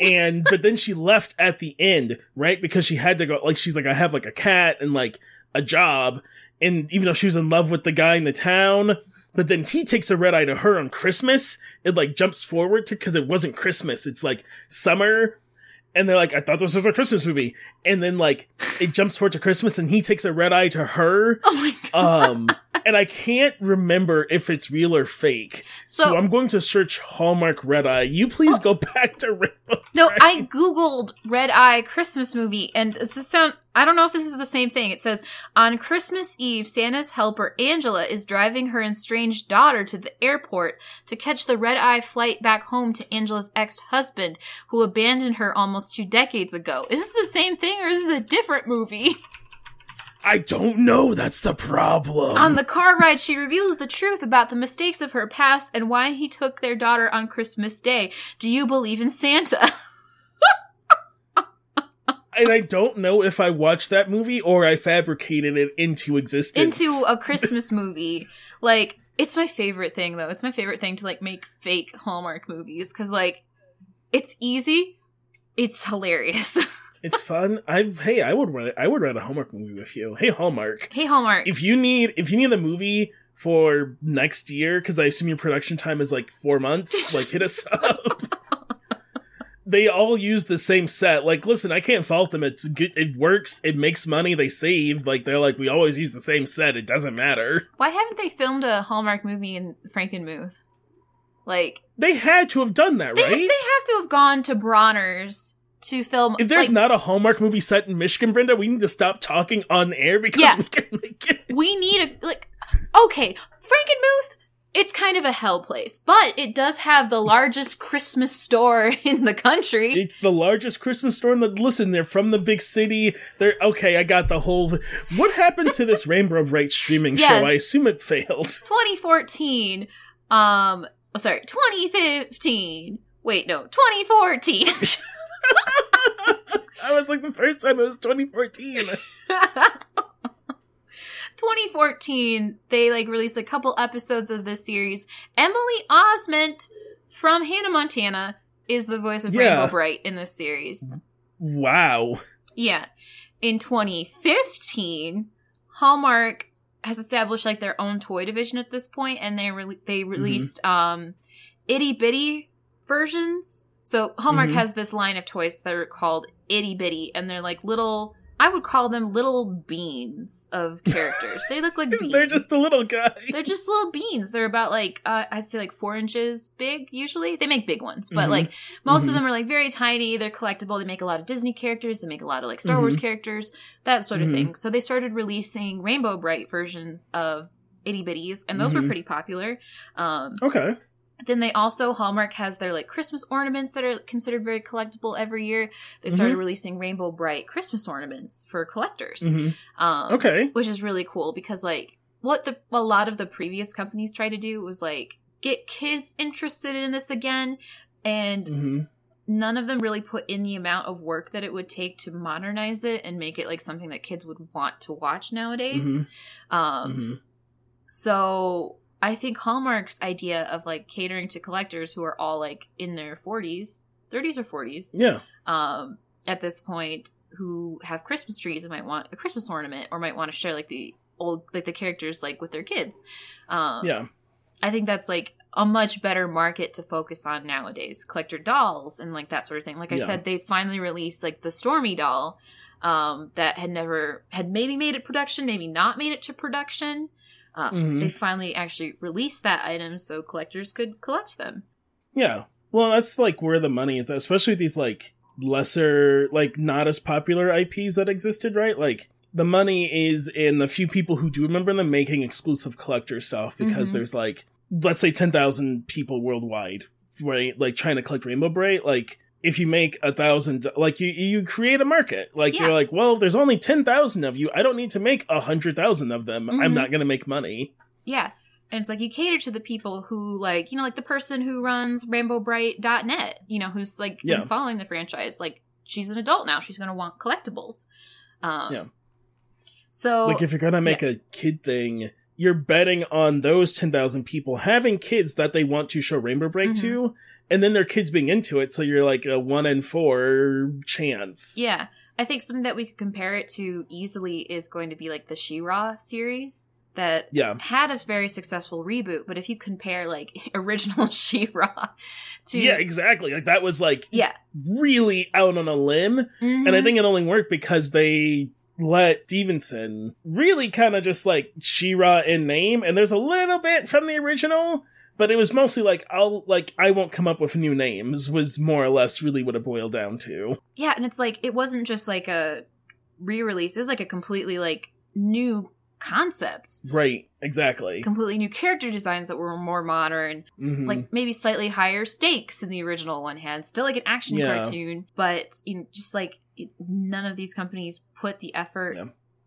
Speaker 2: and but then she left at the end right? Because she had to go like she's like i have like a cat and like a job. And even though she was in love with the guy in the town but then he takes a red eye to her on christmas. It like jumps forward to because it wasn't christmas. It's like summer. And they're like i thought this was a christmas movie. And then like it jumps forward to christmas and he takes a red eye to her.
Speaker 1: Oh my god.
Speaker 2: um and i can't remember if it's real or fake so,
Speaker 1: So-
Speaker 2: i'm going to search hallmark red eye you please oh. go (laughs) back to rainbow
Speaker 1: No. I googled Red Eye Christmas movie, and does this sound? I don't know if this is the same thing. It says on Christmas Eve, Santa's helper Angela is driving her estranged daughter to the airport to catch the red eye flight back home to Angela's ex-husband, who abandoned her almost two decades ago. Is this the same thing, or is this a different movie? (laughs)
Speaker 2: I don't know. That's the problem.
Speaker 1: on the car ride, she reveals the truth about the mistakes of her past and why he took their daughter on Christmas Day. Do you believe in Santa? (laughs)
Speaker 2: and I don't know if I watched that movie or I fabricated it into existence.
Speaker 1: into a Christmas movie. Like, it's my favorite thing though. It's my favorite thing to like make fake Hallmark movies because like it's easy, it's hilarious. (laughs)
Speaker 2: It's fun. I hey, I would write I would write a Hallmark movie with you. Hey Hallmark.
Speaker 1: Hey Hallmark.
Speaker 2: If you need if you need a movie for next year, because I assume your production time is like four months, (laughs) like hit us up. they all use the same set. Like, listen, I can't fault them. It's good. It works. It makes money. They save. Like, they're like, we always use the same set. It doesn't matter.
Speaker 1: Why haven't they filmed a Hallmark movie in Frankenmuth? Like
Speaker 2: They had to have done that,
Speaker 1: they,
Speaker 2: right?
Speaker 1: they have to have gone to Bronner's to film.
Speaker 2: if there's
Speaker 1: like,
Speaker 2: not a Hallmark movie set in Michigan, Brenda, we need to stop talking on air because
Speaker 1: Yeah. (laughs)
Speaker 2: we can make it.
Speaker 1: we need a like. Okay, Frankenmuth. It's kind of a hell place, but it does have the largest (laughs) Christmas store (laughs) in the country.
Speaker 2: It's the largest Christmas store in the. Listen, they're from the big city. They're okay. I got the whole. What happened to this Rainbow Brite streaming show? I assume it failed.
Speaker 1: 2014. Um, oh, sorry, 2015. Wait, no, 2014.
Speaker 2: I was like the first time it was 2014. (laughs)
Speaker 1: 2014, they like released a couple episodes of this series. Emily Osment from Hannah Montana is the voice of
Speaker 2: Yeah.
Speaker 1: Rainbow Brite in this series.
Speaker 2: Wow.
Speaker 1: Yeah. In 2015, Hallmark has established like their own toy division at this point, and they re- they released um itty bitty versions. So Hallmark
Speaker 2: Mhm.
Speaker 1: has this line of toys that are called itty bitty, and they're like little. I would call them little beans of (laughs) characters. they look like beans.
Speaker 2: They're just a little guy.
Speaker 1: They're just little beans. They're about like uh, I'd say like four inches big. Usually they make big ones, but
Speaker 2: Mhm.
Speaker 1: like most
Speaker 2: Mhm.
Speaker 1: of them are like very tiny. They're collectible. They make a lot of Disney characters. They make a lot of like Star Wars
Speaker 2: Mhm.
Speaker 1: characters, that sort of
Speaker 2: Mhm.
Speaker 1: thing. So they started releasing Rainbow Brite versions of itty bitties, and those were
Speaker 2: Mhm.
Speaker 1: pretty popular. Um,
Speaker 2: Okay.
Speaker 1: Then they also Hallmark has their like Christmas ornaments that are considered very collectible every year. They started
Speaker 2: Mhm.
Speaker 1: releasing Rainbow Brite Christmas ornaments for collectors.
Speaker 2: hmm
Speaker 1: Um,
Speaker 2: Okay.
Speaker 1: which is really cool because like what the a lot of the previous companies tried to do was like get kids interested in this again and
Speaker 2: hmm
Speaker 1: none of them really put in the amount of work that it would take to modernize it and make it like something that kids would want to watch nowadays
Speaker 2: Mhm.
Speaker 1: um
Speaker 2: hmm
Speaker 1: so i think hallmark's idea of like catering to collectors who are all like in their 40s 30s or 40s
Speaker 2: Yeah.
Speaker 1: um, at this point who have Christmas trees and might want a Christmas ornament or might want to share like the old like the characters like with their kids. Um,
Speaker 2: Yeah.
Speaker 1: I think that's like a much better market to focus on nowadays. Collector dolls and like that sort of thing. Like I
Speaker 2: Yeah.
Speaker 1: said, they finally released like the Stormy doll um, that had never had maybe made it production, maybe not made it to production. Uh,
Speaker 2: Mhm.
Speaker 1: They finally actually released that item so collectors could collect them.
Speaker 2: Yeah. Well, that's like where the money is, especially with these like lesser, like not as popular IPs that existed, right? Like the money is in the few people who do remember them making exclusive collector stuff because
Speaker 1: Mhm.
Speaker 2: there's like, let's say 10,000 people worldwide, right? Like trying to collect Rainbow Brite. Like if you make a thousand, like you, you create a market. Like
Speaker 1: Yeah.
Speaker 2: you're like, well, if there's only 10,000 of you, I don't need to make a hundred thousand of them. I'm
Speaker 1: Mhm.
Speaker 2: not going to make money.
Speaker 1: Yeah. And it's like you cater to the people who like, you know, like the person who runs rainbowbrite.net, you know, who's like
Speaker 2: Yeah.
Speaker 1: following the franchise. Like she's an adult now. She's going to want collectibles. Um,
Speaker 2: Yeah.
Speaker 1: So
Speaker 2: like if you're gonna make a kid thing you're betting on those 10,000 people having kids that they want to show rainbow break
Speaker 1: Mhm.
Speaker 2: to and then their kids being into it so you're like a 1 in 4 chance.
Speaker 1: Yeah, I think something that we could compare it to easily is going to be like the She-Ra series that
Speaker 2: yeah.
Speaker 1: had a very successful reboot. But if you compare like (laughs) original (laughs) She-Ra to
Speaker 2: yeah exactly. Like that was like
Speaker 1: yeah,
Speaker 2: really out on a limb. And i
Speaker 1: Mhm.
Speaker 2: think it only worked because they let stevenson really kind of just like She-Ra in name and there's a little bit from the original but it was mostly like i'll like i won't come up with new names was more or less really what it boiled down to
Speaker 1: Yeah, and it's like it wasn't just like a re-release; it was like a completely like new concept,
Speaker 2: right exactly
Speaker 1: completely new character designs that were more modern,
Speaker 2: Mhm.
Speaker 1: like maybe slightly higher stakes than the original one had. Still like an action
Speaker 2: Yeah.
Speaker 1: cartoon, but you know, just like none of these companies put the effort.
Speaker 2: Yeah.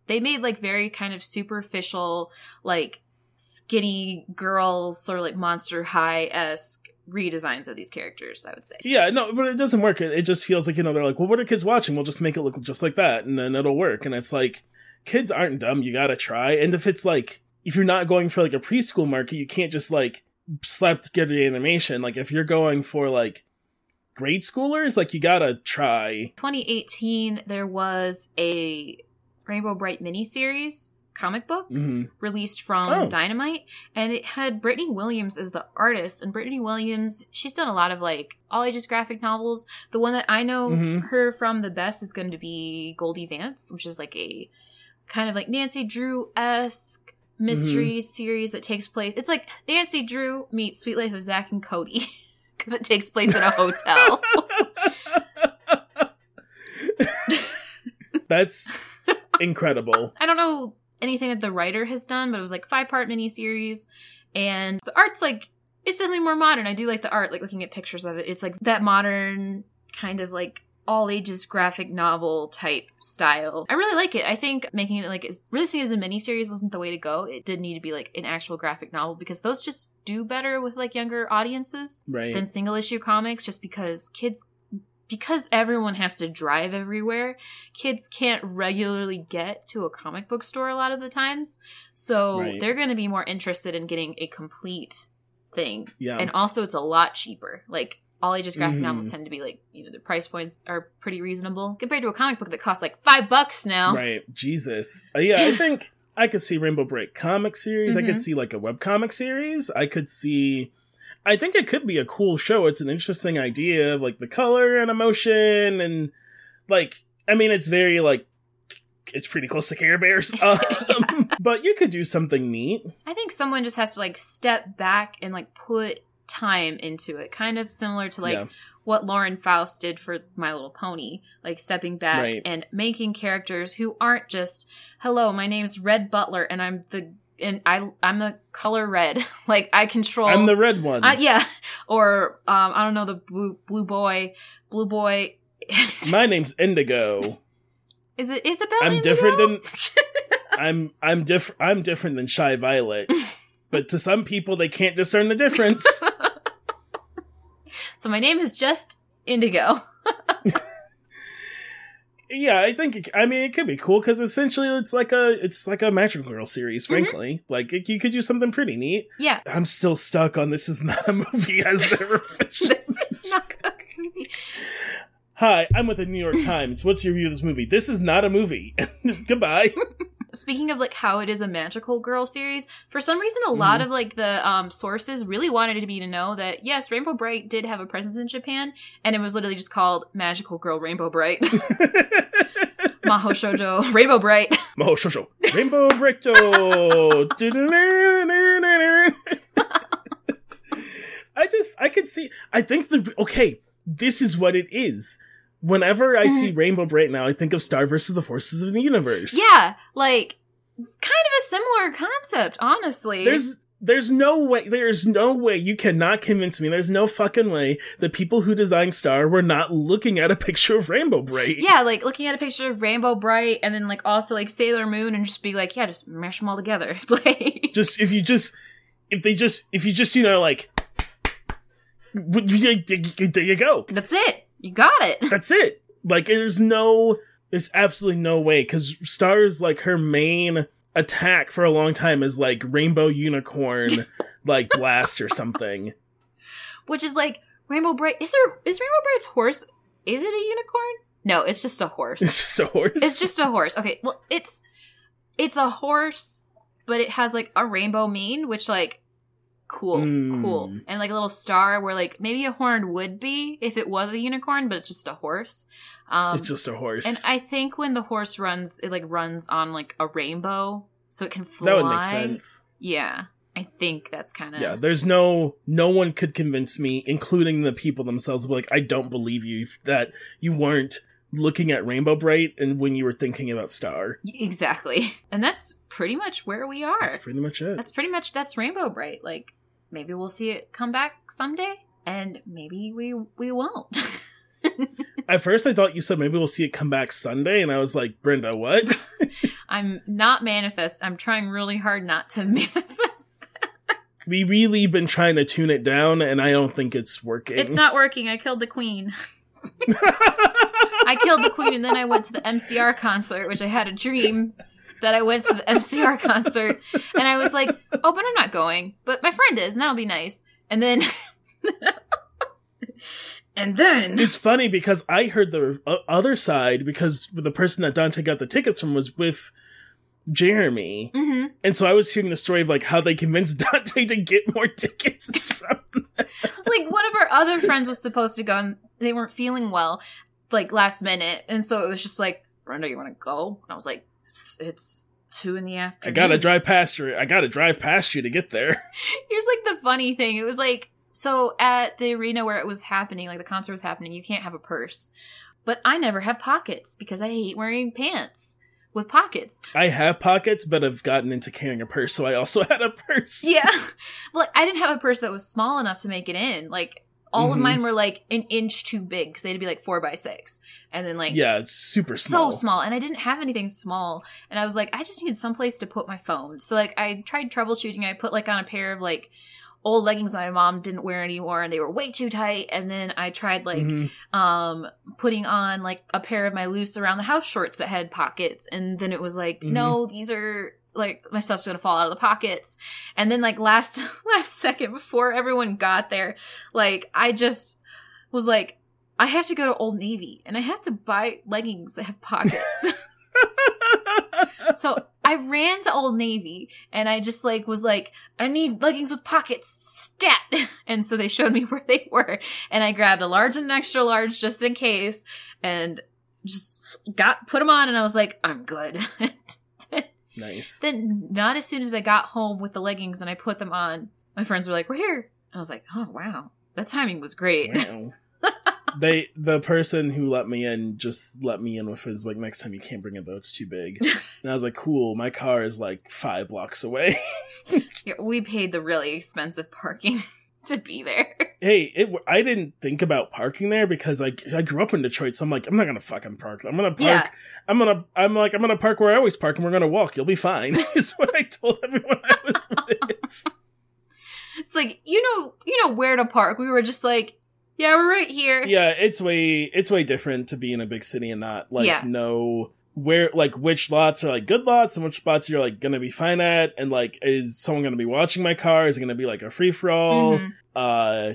Speaker 1: They made like very kind of superficial, like skinny girls, sort of like Monster High esque redesigns of these characters. I would say.
Speaker 2: Yeah, no, but it doesn't work. It it just feels like, you know, they're like, well, what are kids watching? We'll just make it look just like that, and then it'll work. And it's like, kids aren't dumb. You gotta try. And if it's like, if you're not going for like a preschool market, you can't just like slap together the animation. Like, if you're going for like grade schoolers, like you gotta try.
Speaker 1: 2018, there was a Rainbow Bright miniseries comic book
Speaker 2: hmm
Speaker 1: released from
Speaker 2: Oh.
Speaker 1: Dynamite, and it had Brittney Williams as the artist. And Brittney Williams, she's done a lot of like all ages graphic novels. The one that I know
Speaker 2: Mhm.
Speaker 1: her from the best is going to be Goldie Vance, which is like a kind of like Nancy Drew esque mystery
Speaker 2: Mm-hmm.
Speaker 1: series that takes place. It's like Nancy Drew meets Suite Life of Zack and Cody (laughs) because it takes place in a hotel. (laughs)
Speaker 2: That's incredible. (laughs)
Speaker 1: I don't know anything that the writer has done, but it was like five part miniseries, and the art's like it's definitely more modern. I do like the art, like looking at pictures of it. It's like that modern kind of like all ages graphic novel type style. I really like it. I think making it like as releasing it as a miniseries wasn't the way to go. It did need to be like an actual graphic novel because those just do better with like younger audiences
Speaker 2: Right.
Speaker 1: than single issue comics just because kids because everyone has to drive everywhere kids can't regularly get to a comic book store a lot of the times so
Speaker 2: Right.
Speaker 1: they're going to be more interested in getting a complete thing
Speaker 2: yeah.
Speaker 1: and also it's a lot cheaper like all ages graphic
Speaker 2: Mhm.
Speaker 1: novels tend to be like you know the price points are pretty reasonable compared to a comic book that costs like five bucks now
Speaker 2: Right. Jesus. Uh, yeah, I think I could see Rainbow Brite comic series. I could see like a webcomic series. I could see I think it could be a cool show. It's an interesting idea of like the color and emotion and like I mean it's very like it's pretty close to Care Bears. (laughs) Um, but you could do something neat.
Speaker 1: I think someone just has to like step back and like put time into it, kind of similar to like
Speaker 2: Yeah.
Speaker 1: what Lauren Faust did for My Little Pony, like stepping back
Speaker 2: Right.
Speaker 1: and making characters who aren't just, "Hello, my name's Red Butler and I'm the and I I'm the color red. (laughs) like I control
Speaker 2: I'm the red one.
Speaker 1: uh, yeah, (laughs) or um I don't know the blue blue boy, blue boy (laughs)
Speaker 2: My name's Indigo.
Speaker 1: Is it Isabel?
Speaker 2: I'm
Speaker 1: Indigo?
Speaker 2: different than I'm I'm different I'm different than Shy Violet. But to some people they can't discern the difference.
Speaker 1: So my name is just Indigo.
Speaker 2: Yeah, I think it, I mean it could be cool because essentially it's like a it's like a magical girl series.
Speaker 1: Mhm.
Speaker 2: Frankly, like it, you could do something pretty neat.
Speaker 1: Yeah,
Speaker 2: I'm still stuck on this is not a movie (laughs) as their (laughs)
Speaker 1: this is not a movie.
Speaker 2: Hi, I'm with the New York Times. What's your view of this movie? This is not a movie. (laughs) Goodbye.
Speaker 1: Speaking of like how it is a magical girl series, for some reason a lot
Speaker 2: Mhm.
Speaker 1: of like the um sources really wanted it to be to know that yes, Rainbow Brite did have a presence in Japan, and it was literally just called Magical Girl Rainbow Brite. (laughs) Maho Shoujo Rainbow Brite. (laughs)
Speaker 2: Maho sure. Rainbow Bricto. (laughs) I just, I could see, I think the, okay, this is what it is. Whenever I see mm-hmm. Rainbow Brite now, I think of Star versus the Forces of the Universe.
Speaker 1: yeah, like kind of a similar concept, honestly.
Speaker 2: There's, there's no way, there's no way you cannot convince me. There's no fucking way the people who designed Star were not looking at a picture of Rainbow Brite.
Speaker 1: yeah, like looking at a picture of Rainbow Brite and then like also like Sailor Moon and just be like, yeah, just mash them all together. (laughs) like
Speaker 2: just if you just if they just if you just you know like there you go
Speaker 1: that's it. You got it. (laughs)
Speaker 2: that's it like there's no there's absolutely no way because stars like her main attack for a long time is like rainbow unicorn (laughs) like blast or something
Speaker 1: Which is like Rainbow Brite. Is there is Rainbow Brite's horse? Is it a unicorn? No, it's just a horse.
Speaker 2: it's just a horse
Speaker 1: it's just a horse. Okay, well, it's it's a horse, but it has like a rainbow mane, which like cool,
Speaker 2: Mm.
Speaker 1: cool, and like a little star where like maybe a horn would be if it was a unicorn, but it's just a horse. Um,
Speaker 2: it's just a horse
Speaker 1: and I think when the horse runs, it like runs on like a rainbow, so it can fly.
Speaker 2: that would make sense
Speaker 1: Yeah, I think that's kind of
Speaker 2: yeah there's no no one could convince me including the people themselves like i don't believe you that you weren't looking at rainbow brite and when you were thinking about star
Speaker 1: exactly, (laughs) and that's pretty much where we are.
Speaker 2: that's pretty much it
Speaker 1: That's pretty much that's Rainbow Brite. Like maybe we'll see it come back someday, and maybe we we won't. (laughs)
Speaker 2: at first i thought you said maybe we'll see it come back sunday and i was like brenda what (laughs)
Speaker 1: I'm not manifest. I'm trying really hard not to (laughs) manifest.
Speaker 2: we really been trying to tune it down and i don't think it's working
Speaker 1: It's not working. I killed the queen. I killed the queen, and then I went to the MCR concert, which I had a dream that I went to the (laughs) MCR concert, and I was like, "Oh, but I'm not going. But my friend is, and that'll be nice." And then, (laughs) And then
Speaker 2: It's funny because I heard the other side because the person that Dante got the tickets from was with Jeremy.
Speaker 1: hmm
Speaker 2: And so I was hearing the story of like how they convinced (laughs) Dante to get more tickets from
Speaker 1: like one of our other friends was supposed to go and they weren't feeling well like last minute and so it was just like brenda you want to go and i was like it's, it's two in the afternoon.
Speaker 2: I gotta drive past you. I gotta drive past you to get there. (laughs)
Speaker 1: here's like the funny thing it was like so at the arena where it was happening like the concert was happening you can't have a purse but i never have pockets because i hate wearing pants with pockets
Speaker 2: I have pockets, but I've gotten into carrying a purse, so I also (laughs) had a purse.
Speaker 1: yeah (laughs) like i didn't have a purse that was small enough to make it in like all of
Speaker 2: Mhm.
Speaker 1: mine were like an inch too big because they had to be like four by six and then like
Speaker 2: Yeah, it's super small.
Speaker 1: so small and i didn't have anything small and i was like i just need someplace to put my phone so like i tried troubleshooting i put like on a pair of like old leggings my mom didn't wear anymore and they were way too tight and then i tried like
Speaker 2: Mhm.
Speaker 1: um putting on like a pair of my loose around the house shorts that had pockets and then it was like
Speaker 2: Mhm.
Speaker 1: no these are like my stuff's gonna fall out of the pockets. And then like last (laughs) last second before everyone got there like i just was like i have to go to old navy and i have to buy leggings that have pockets. (laughs) So i ran to old navy and i just like was like i need leggings with pockets. Stat! (laughs) And so they showed me where they were and i grabbed a large and an extra large just in case and just got put them on and i was like i'm good
Speaker 2: nice.
Speaker 1: then not as soon as i got home with the leggings and i put them on my friends were like we're here. I was like oh wow. That timing was great.
Speaker 2: Wow. (laughs) they the person who let me in just let me in with his like next time you can't bring it though. It's too big. (laughs) And i was like cool. My car is like five blocks away. (laughs)
Speaker 1: Yeah, we paid the really expensive parking to be there. (laughs)
Speaker 2: Hey it i didn't think about parking there because like i grew up in detroit so i'm like i'm not gonna fucking park. I'm gonna park
Speaker 1: Yeah.
Speaker 2: i'm gonna i'm like i'm gonna park where i always park and we're gonna walk. You'll be fine (laughs) is what i told everyone i was (laughs) with.
Speaker 1: It's like you know you know where to park. We were just like yeah we're right here.
Speaker 2: Yeah it's way it's way different to be in a big city and not like
Speaker 1: Yeah.
Speaker 2: know where like which lots are like good lots and which spots you're like gonna be fine at and like is someone gonna be watching my car is it gonna be like a free for all
Speaker 1: Mhm.
Speaker 2: uh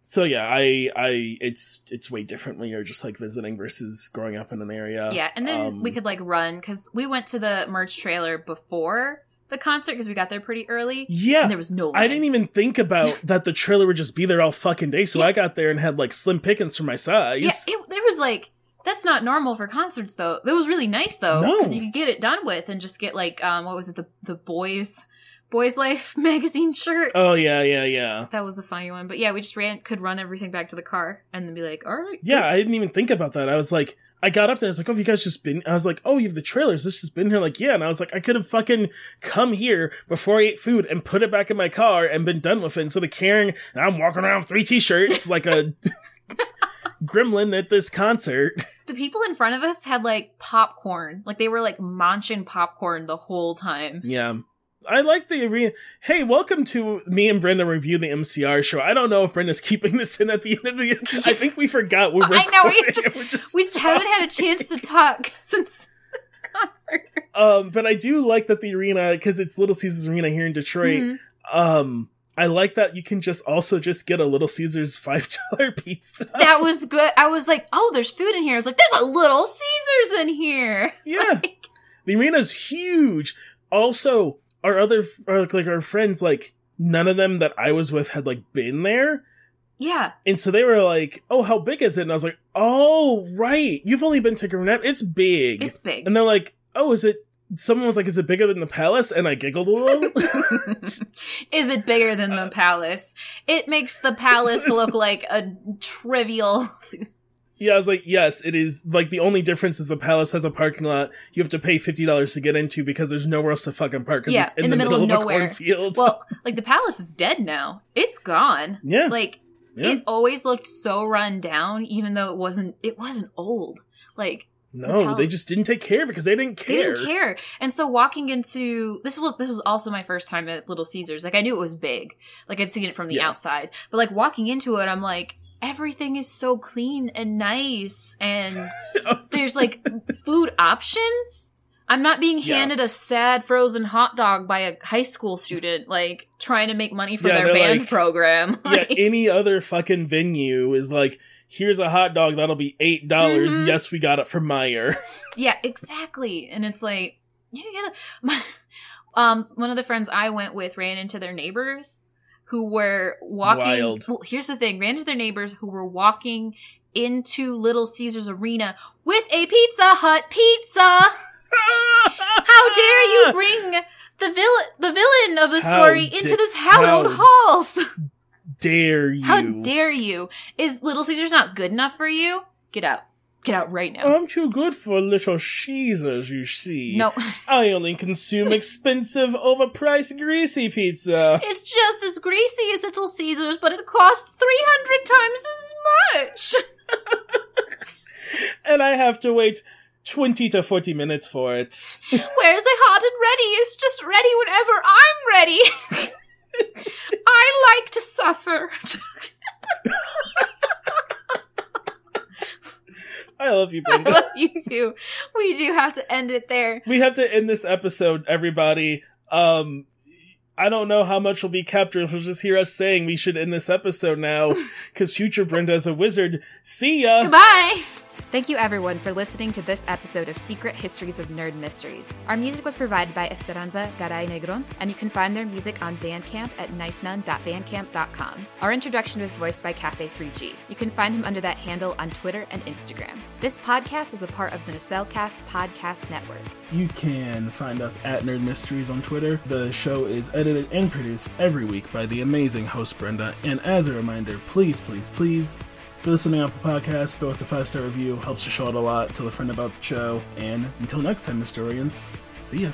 Speaker 2: so yeah i i it's it's way different when you're just like visiting versus growing up in an area
Speaker 1: yeah and then
Speaker 2: Um,
Speaker 1: we could like run because we went to the merch trailer before the concert because we got there pretty early
Speaker 2: yeah
Speaker 1: and there was no
Speaker 2: I didn't even think about (laughs) that the trailer would just be there all fucking day, so
Speaker 1: Yeah.
Speaker 2: I got there and had like slim pickings for my size.
Speaker 1: Yeah, it, there was like that's not normal for concerts though. It was really nice though
Speaker 2: No.
Speaker 1: because you could get it done with and just get like um what was it the the boys boys life (laughs) magazine shirt.
Speaker 2: Oh yeah, yeah, yeah.
Speaker 1: That was a funny one, but yeah, we just ran could run everything back to the car and then be like, all right,
Speaker 2: Yeah, I didn't even think about that. I was like, I got up there. I was like, "Oh, you guys just been?" I was like, "Oh, you have the trailers. This has been here." Like, yeah. And I was like, I could have fucking come here before I ate food and put it back in my car and been done with it instead of carrying. And I'm walking around with three t-shirts like a (laughs) gremlin at this concert. (laughs)
Speaker 1: the people in front of us had like popcorn, like they were like munching popcorn the whole time.
Speaker 2: Yeah. I like the arena. Hey, welcome to me and Brenda review the MCR show. I don't know if Brenda's keeping this in at the end of the. (laughs) I think we forgot we're
Speaker 1: I know, we just- (laughs)
Speaker 2: just
Speaker 1: We just haven't had a chance to talk (laughs) since the concert.
Speaker 2: Um, but I do like that the arena because it's Little Caesars Arena here in Detroit.
Speaker 1: Mhm.
Speaker 2: Um, I like that you can just also just get a Little Caesars (laughs) five dollar pizza.
Speaker 1: That was good. I was like, oh, there's food in here. I was like, there's a little Caesars in here. (laughs)
Speaker 2: yeah,
Speaker 1: Like,
Speaker 2: the arena's huge. Also, our other our, like our friends, like none of them that I was with had like been there.
Speaker 1: yeah.
Speaker 2: And so they were like, "Oh, how big is it?" And I was like, "Oh, right. You've only been to Grenette. It's big."
Speaker 1: It's big.
Speaker 2: and they're like, "Oh, is it?" Someone was like, "Is it bigger than the palace?" And I giggled a little. (laughs) (laughs)
Speaker 1: Is it bigger than
Speaker 2: Uh,
Speaker 1: the palace? It makes the palace look (laughs) like a trivial.
Speaker 2: yeah, I was like, "Yes, it is." Like the only difference is the palace has a parking lot you have to pay fifty dollars to get into because there's nowhere else to fucking park.
Speaker 1: Yeah,
Speaker 2: it's in, the, middle, of, a cornfield.
Speaker 1: well, like the palace is dead now. It's gone.
Speaker 2: yeah,
Speaker 1: Like
Speaker 2: yeah.
Speaker 1: it always looked so run down, even though it wasn't. It wasn't old. Like
Speaker 2: no, they just didn't take care of it because they didn't care.
Speaker 1: they didn't care. And so walking into this was this was also my first time at Little Caesars. Like I knew it was big. Like I'd seen it from the
Speaker 2: Yeah.
Speaker 1: outside. But like walking into it, I'm like, everything is so clean and nice and (laughs) there's like food options. I'm not being
Speaker 2: Yeah.
Speaker 1: handed a sad frozen hot dog by a high school student, like trying to make money for
Speaker 2: Yeah,
Speaker 1: their band
Speaker 2: like-
Speaker 1: program. (laughs)
Speaker 2: yeah,
Speaker 1: Like,
Speaker 2: any other fucking venue is like, here's a hot dog that'll be eight dollars.
Speaker 1: Mhm.
Speaker 2: Yes, we got it from Meijer. (laughs)
Speaker 1: Yeah, exactly. And it's like you gotta. (laughs) My, um, one of the friends I went with ran into their neighbors who were walking.
Speaker 2: Wild.
Speaker 1: Well, here's the thing: ran into their neighbors who were walking into Little Caesars Arena with a Pizza Hut pizza. (laughs) How dare you bring the villain, the villain of the
Speaker 2: How
Speaker 1: story into this hallowed halls?
Speaker 2: Dare you?
Speaker 1: How dare you? Is Little Caesars not good enough for you? Get out. Get out right now.
Speaker 2: I'm too good for little Caesars, you see.
Speaker 1: no,
Speaker 2: I only consume (laughs) expensive, overpriced, greasy pizza.
Speaker 1: it's just as greasy as Little Caesars, but it costs 300 times as much. (laughs)
Speaker 2: And I have to wait 20 to 40 minutes for it.
Speaker 1: Whereas a hot and ready is just ready whenever I'm ready. (laughs) I like to suffer.
Speaker 2: I love you, Brenda.
Speaker 1: I love you too. We do have to end it there.
Speaker 2: we have to end this episode, everybody. Um, I don't know how much will be captured. You'll just hear us saying we should end this episode now, because future Brenda is a wizard. See ya!
Speaker 1: Goodbye.
Speaker 4: Thank you everyone for listening to this episode of Secret Histories of Nerd Mysteries. Our music was provided by Esperanza Garay Negron, and you can find their music on Bandcamp at knifenun.bandcamp.com. Our introduction was voiced by Cafe3G. You can find him under that handle on Twitter and Instagram. This podcast is a part of the Nacelcast Podcast Network.
Speaker 2: You can find us at Nerd Mysteries on Twitter. The show is edited and produced every week by the amazing host Brenda. And as a reminder, please, please, please, you're listening on Apple Podcasts, throw us a five star review. Helps the show out a lot. Tell a friend about the show. And until next time, Mystorians, see ya.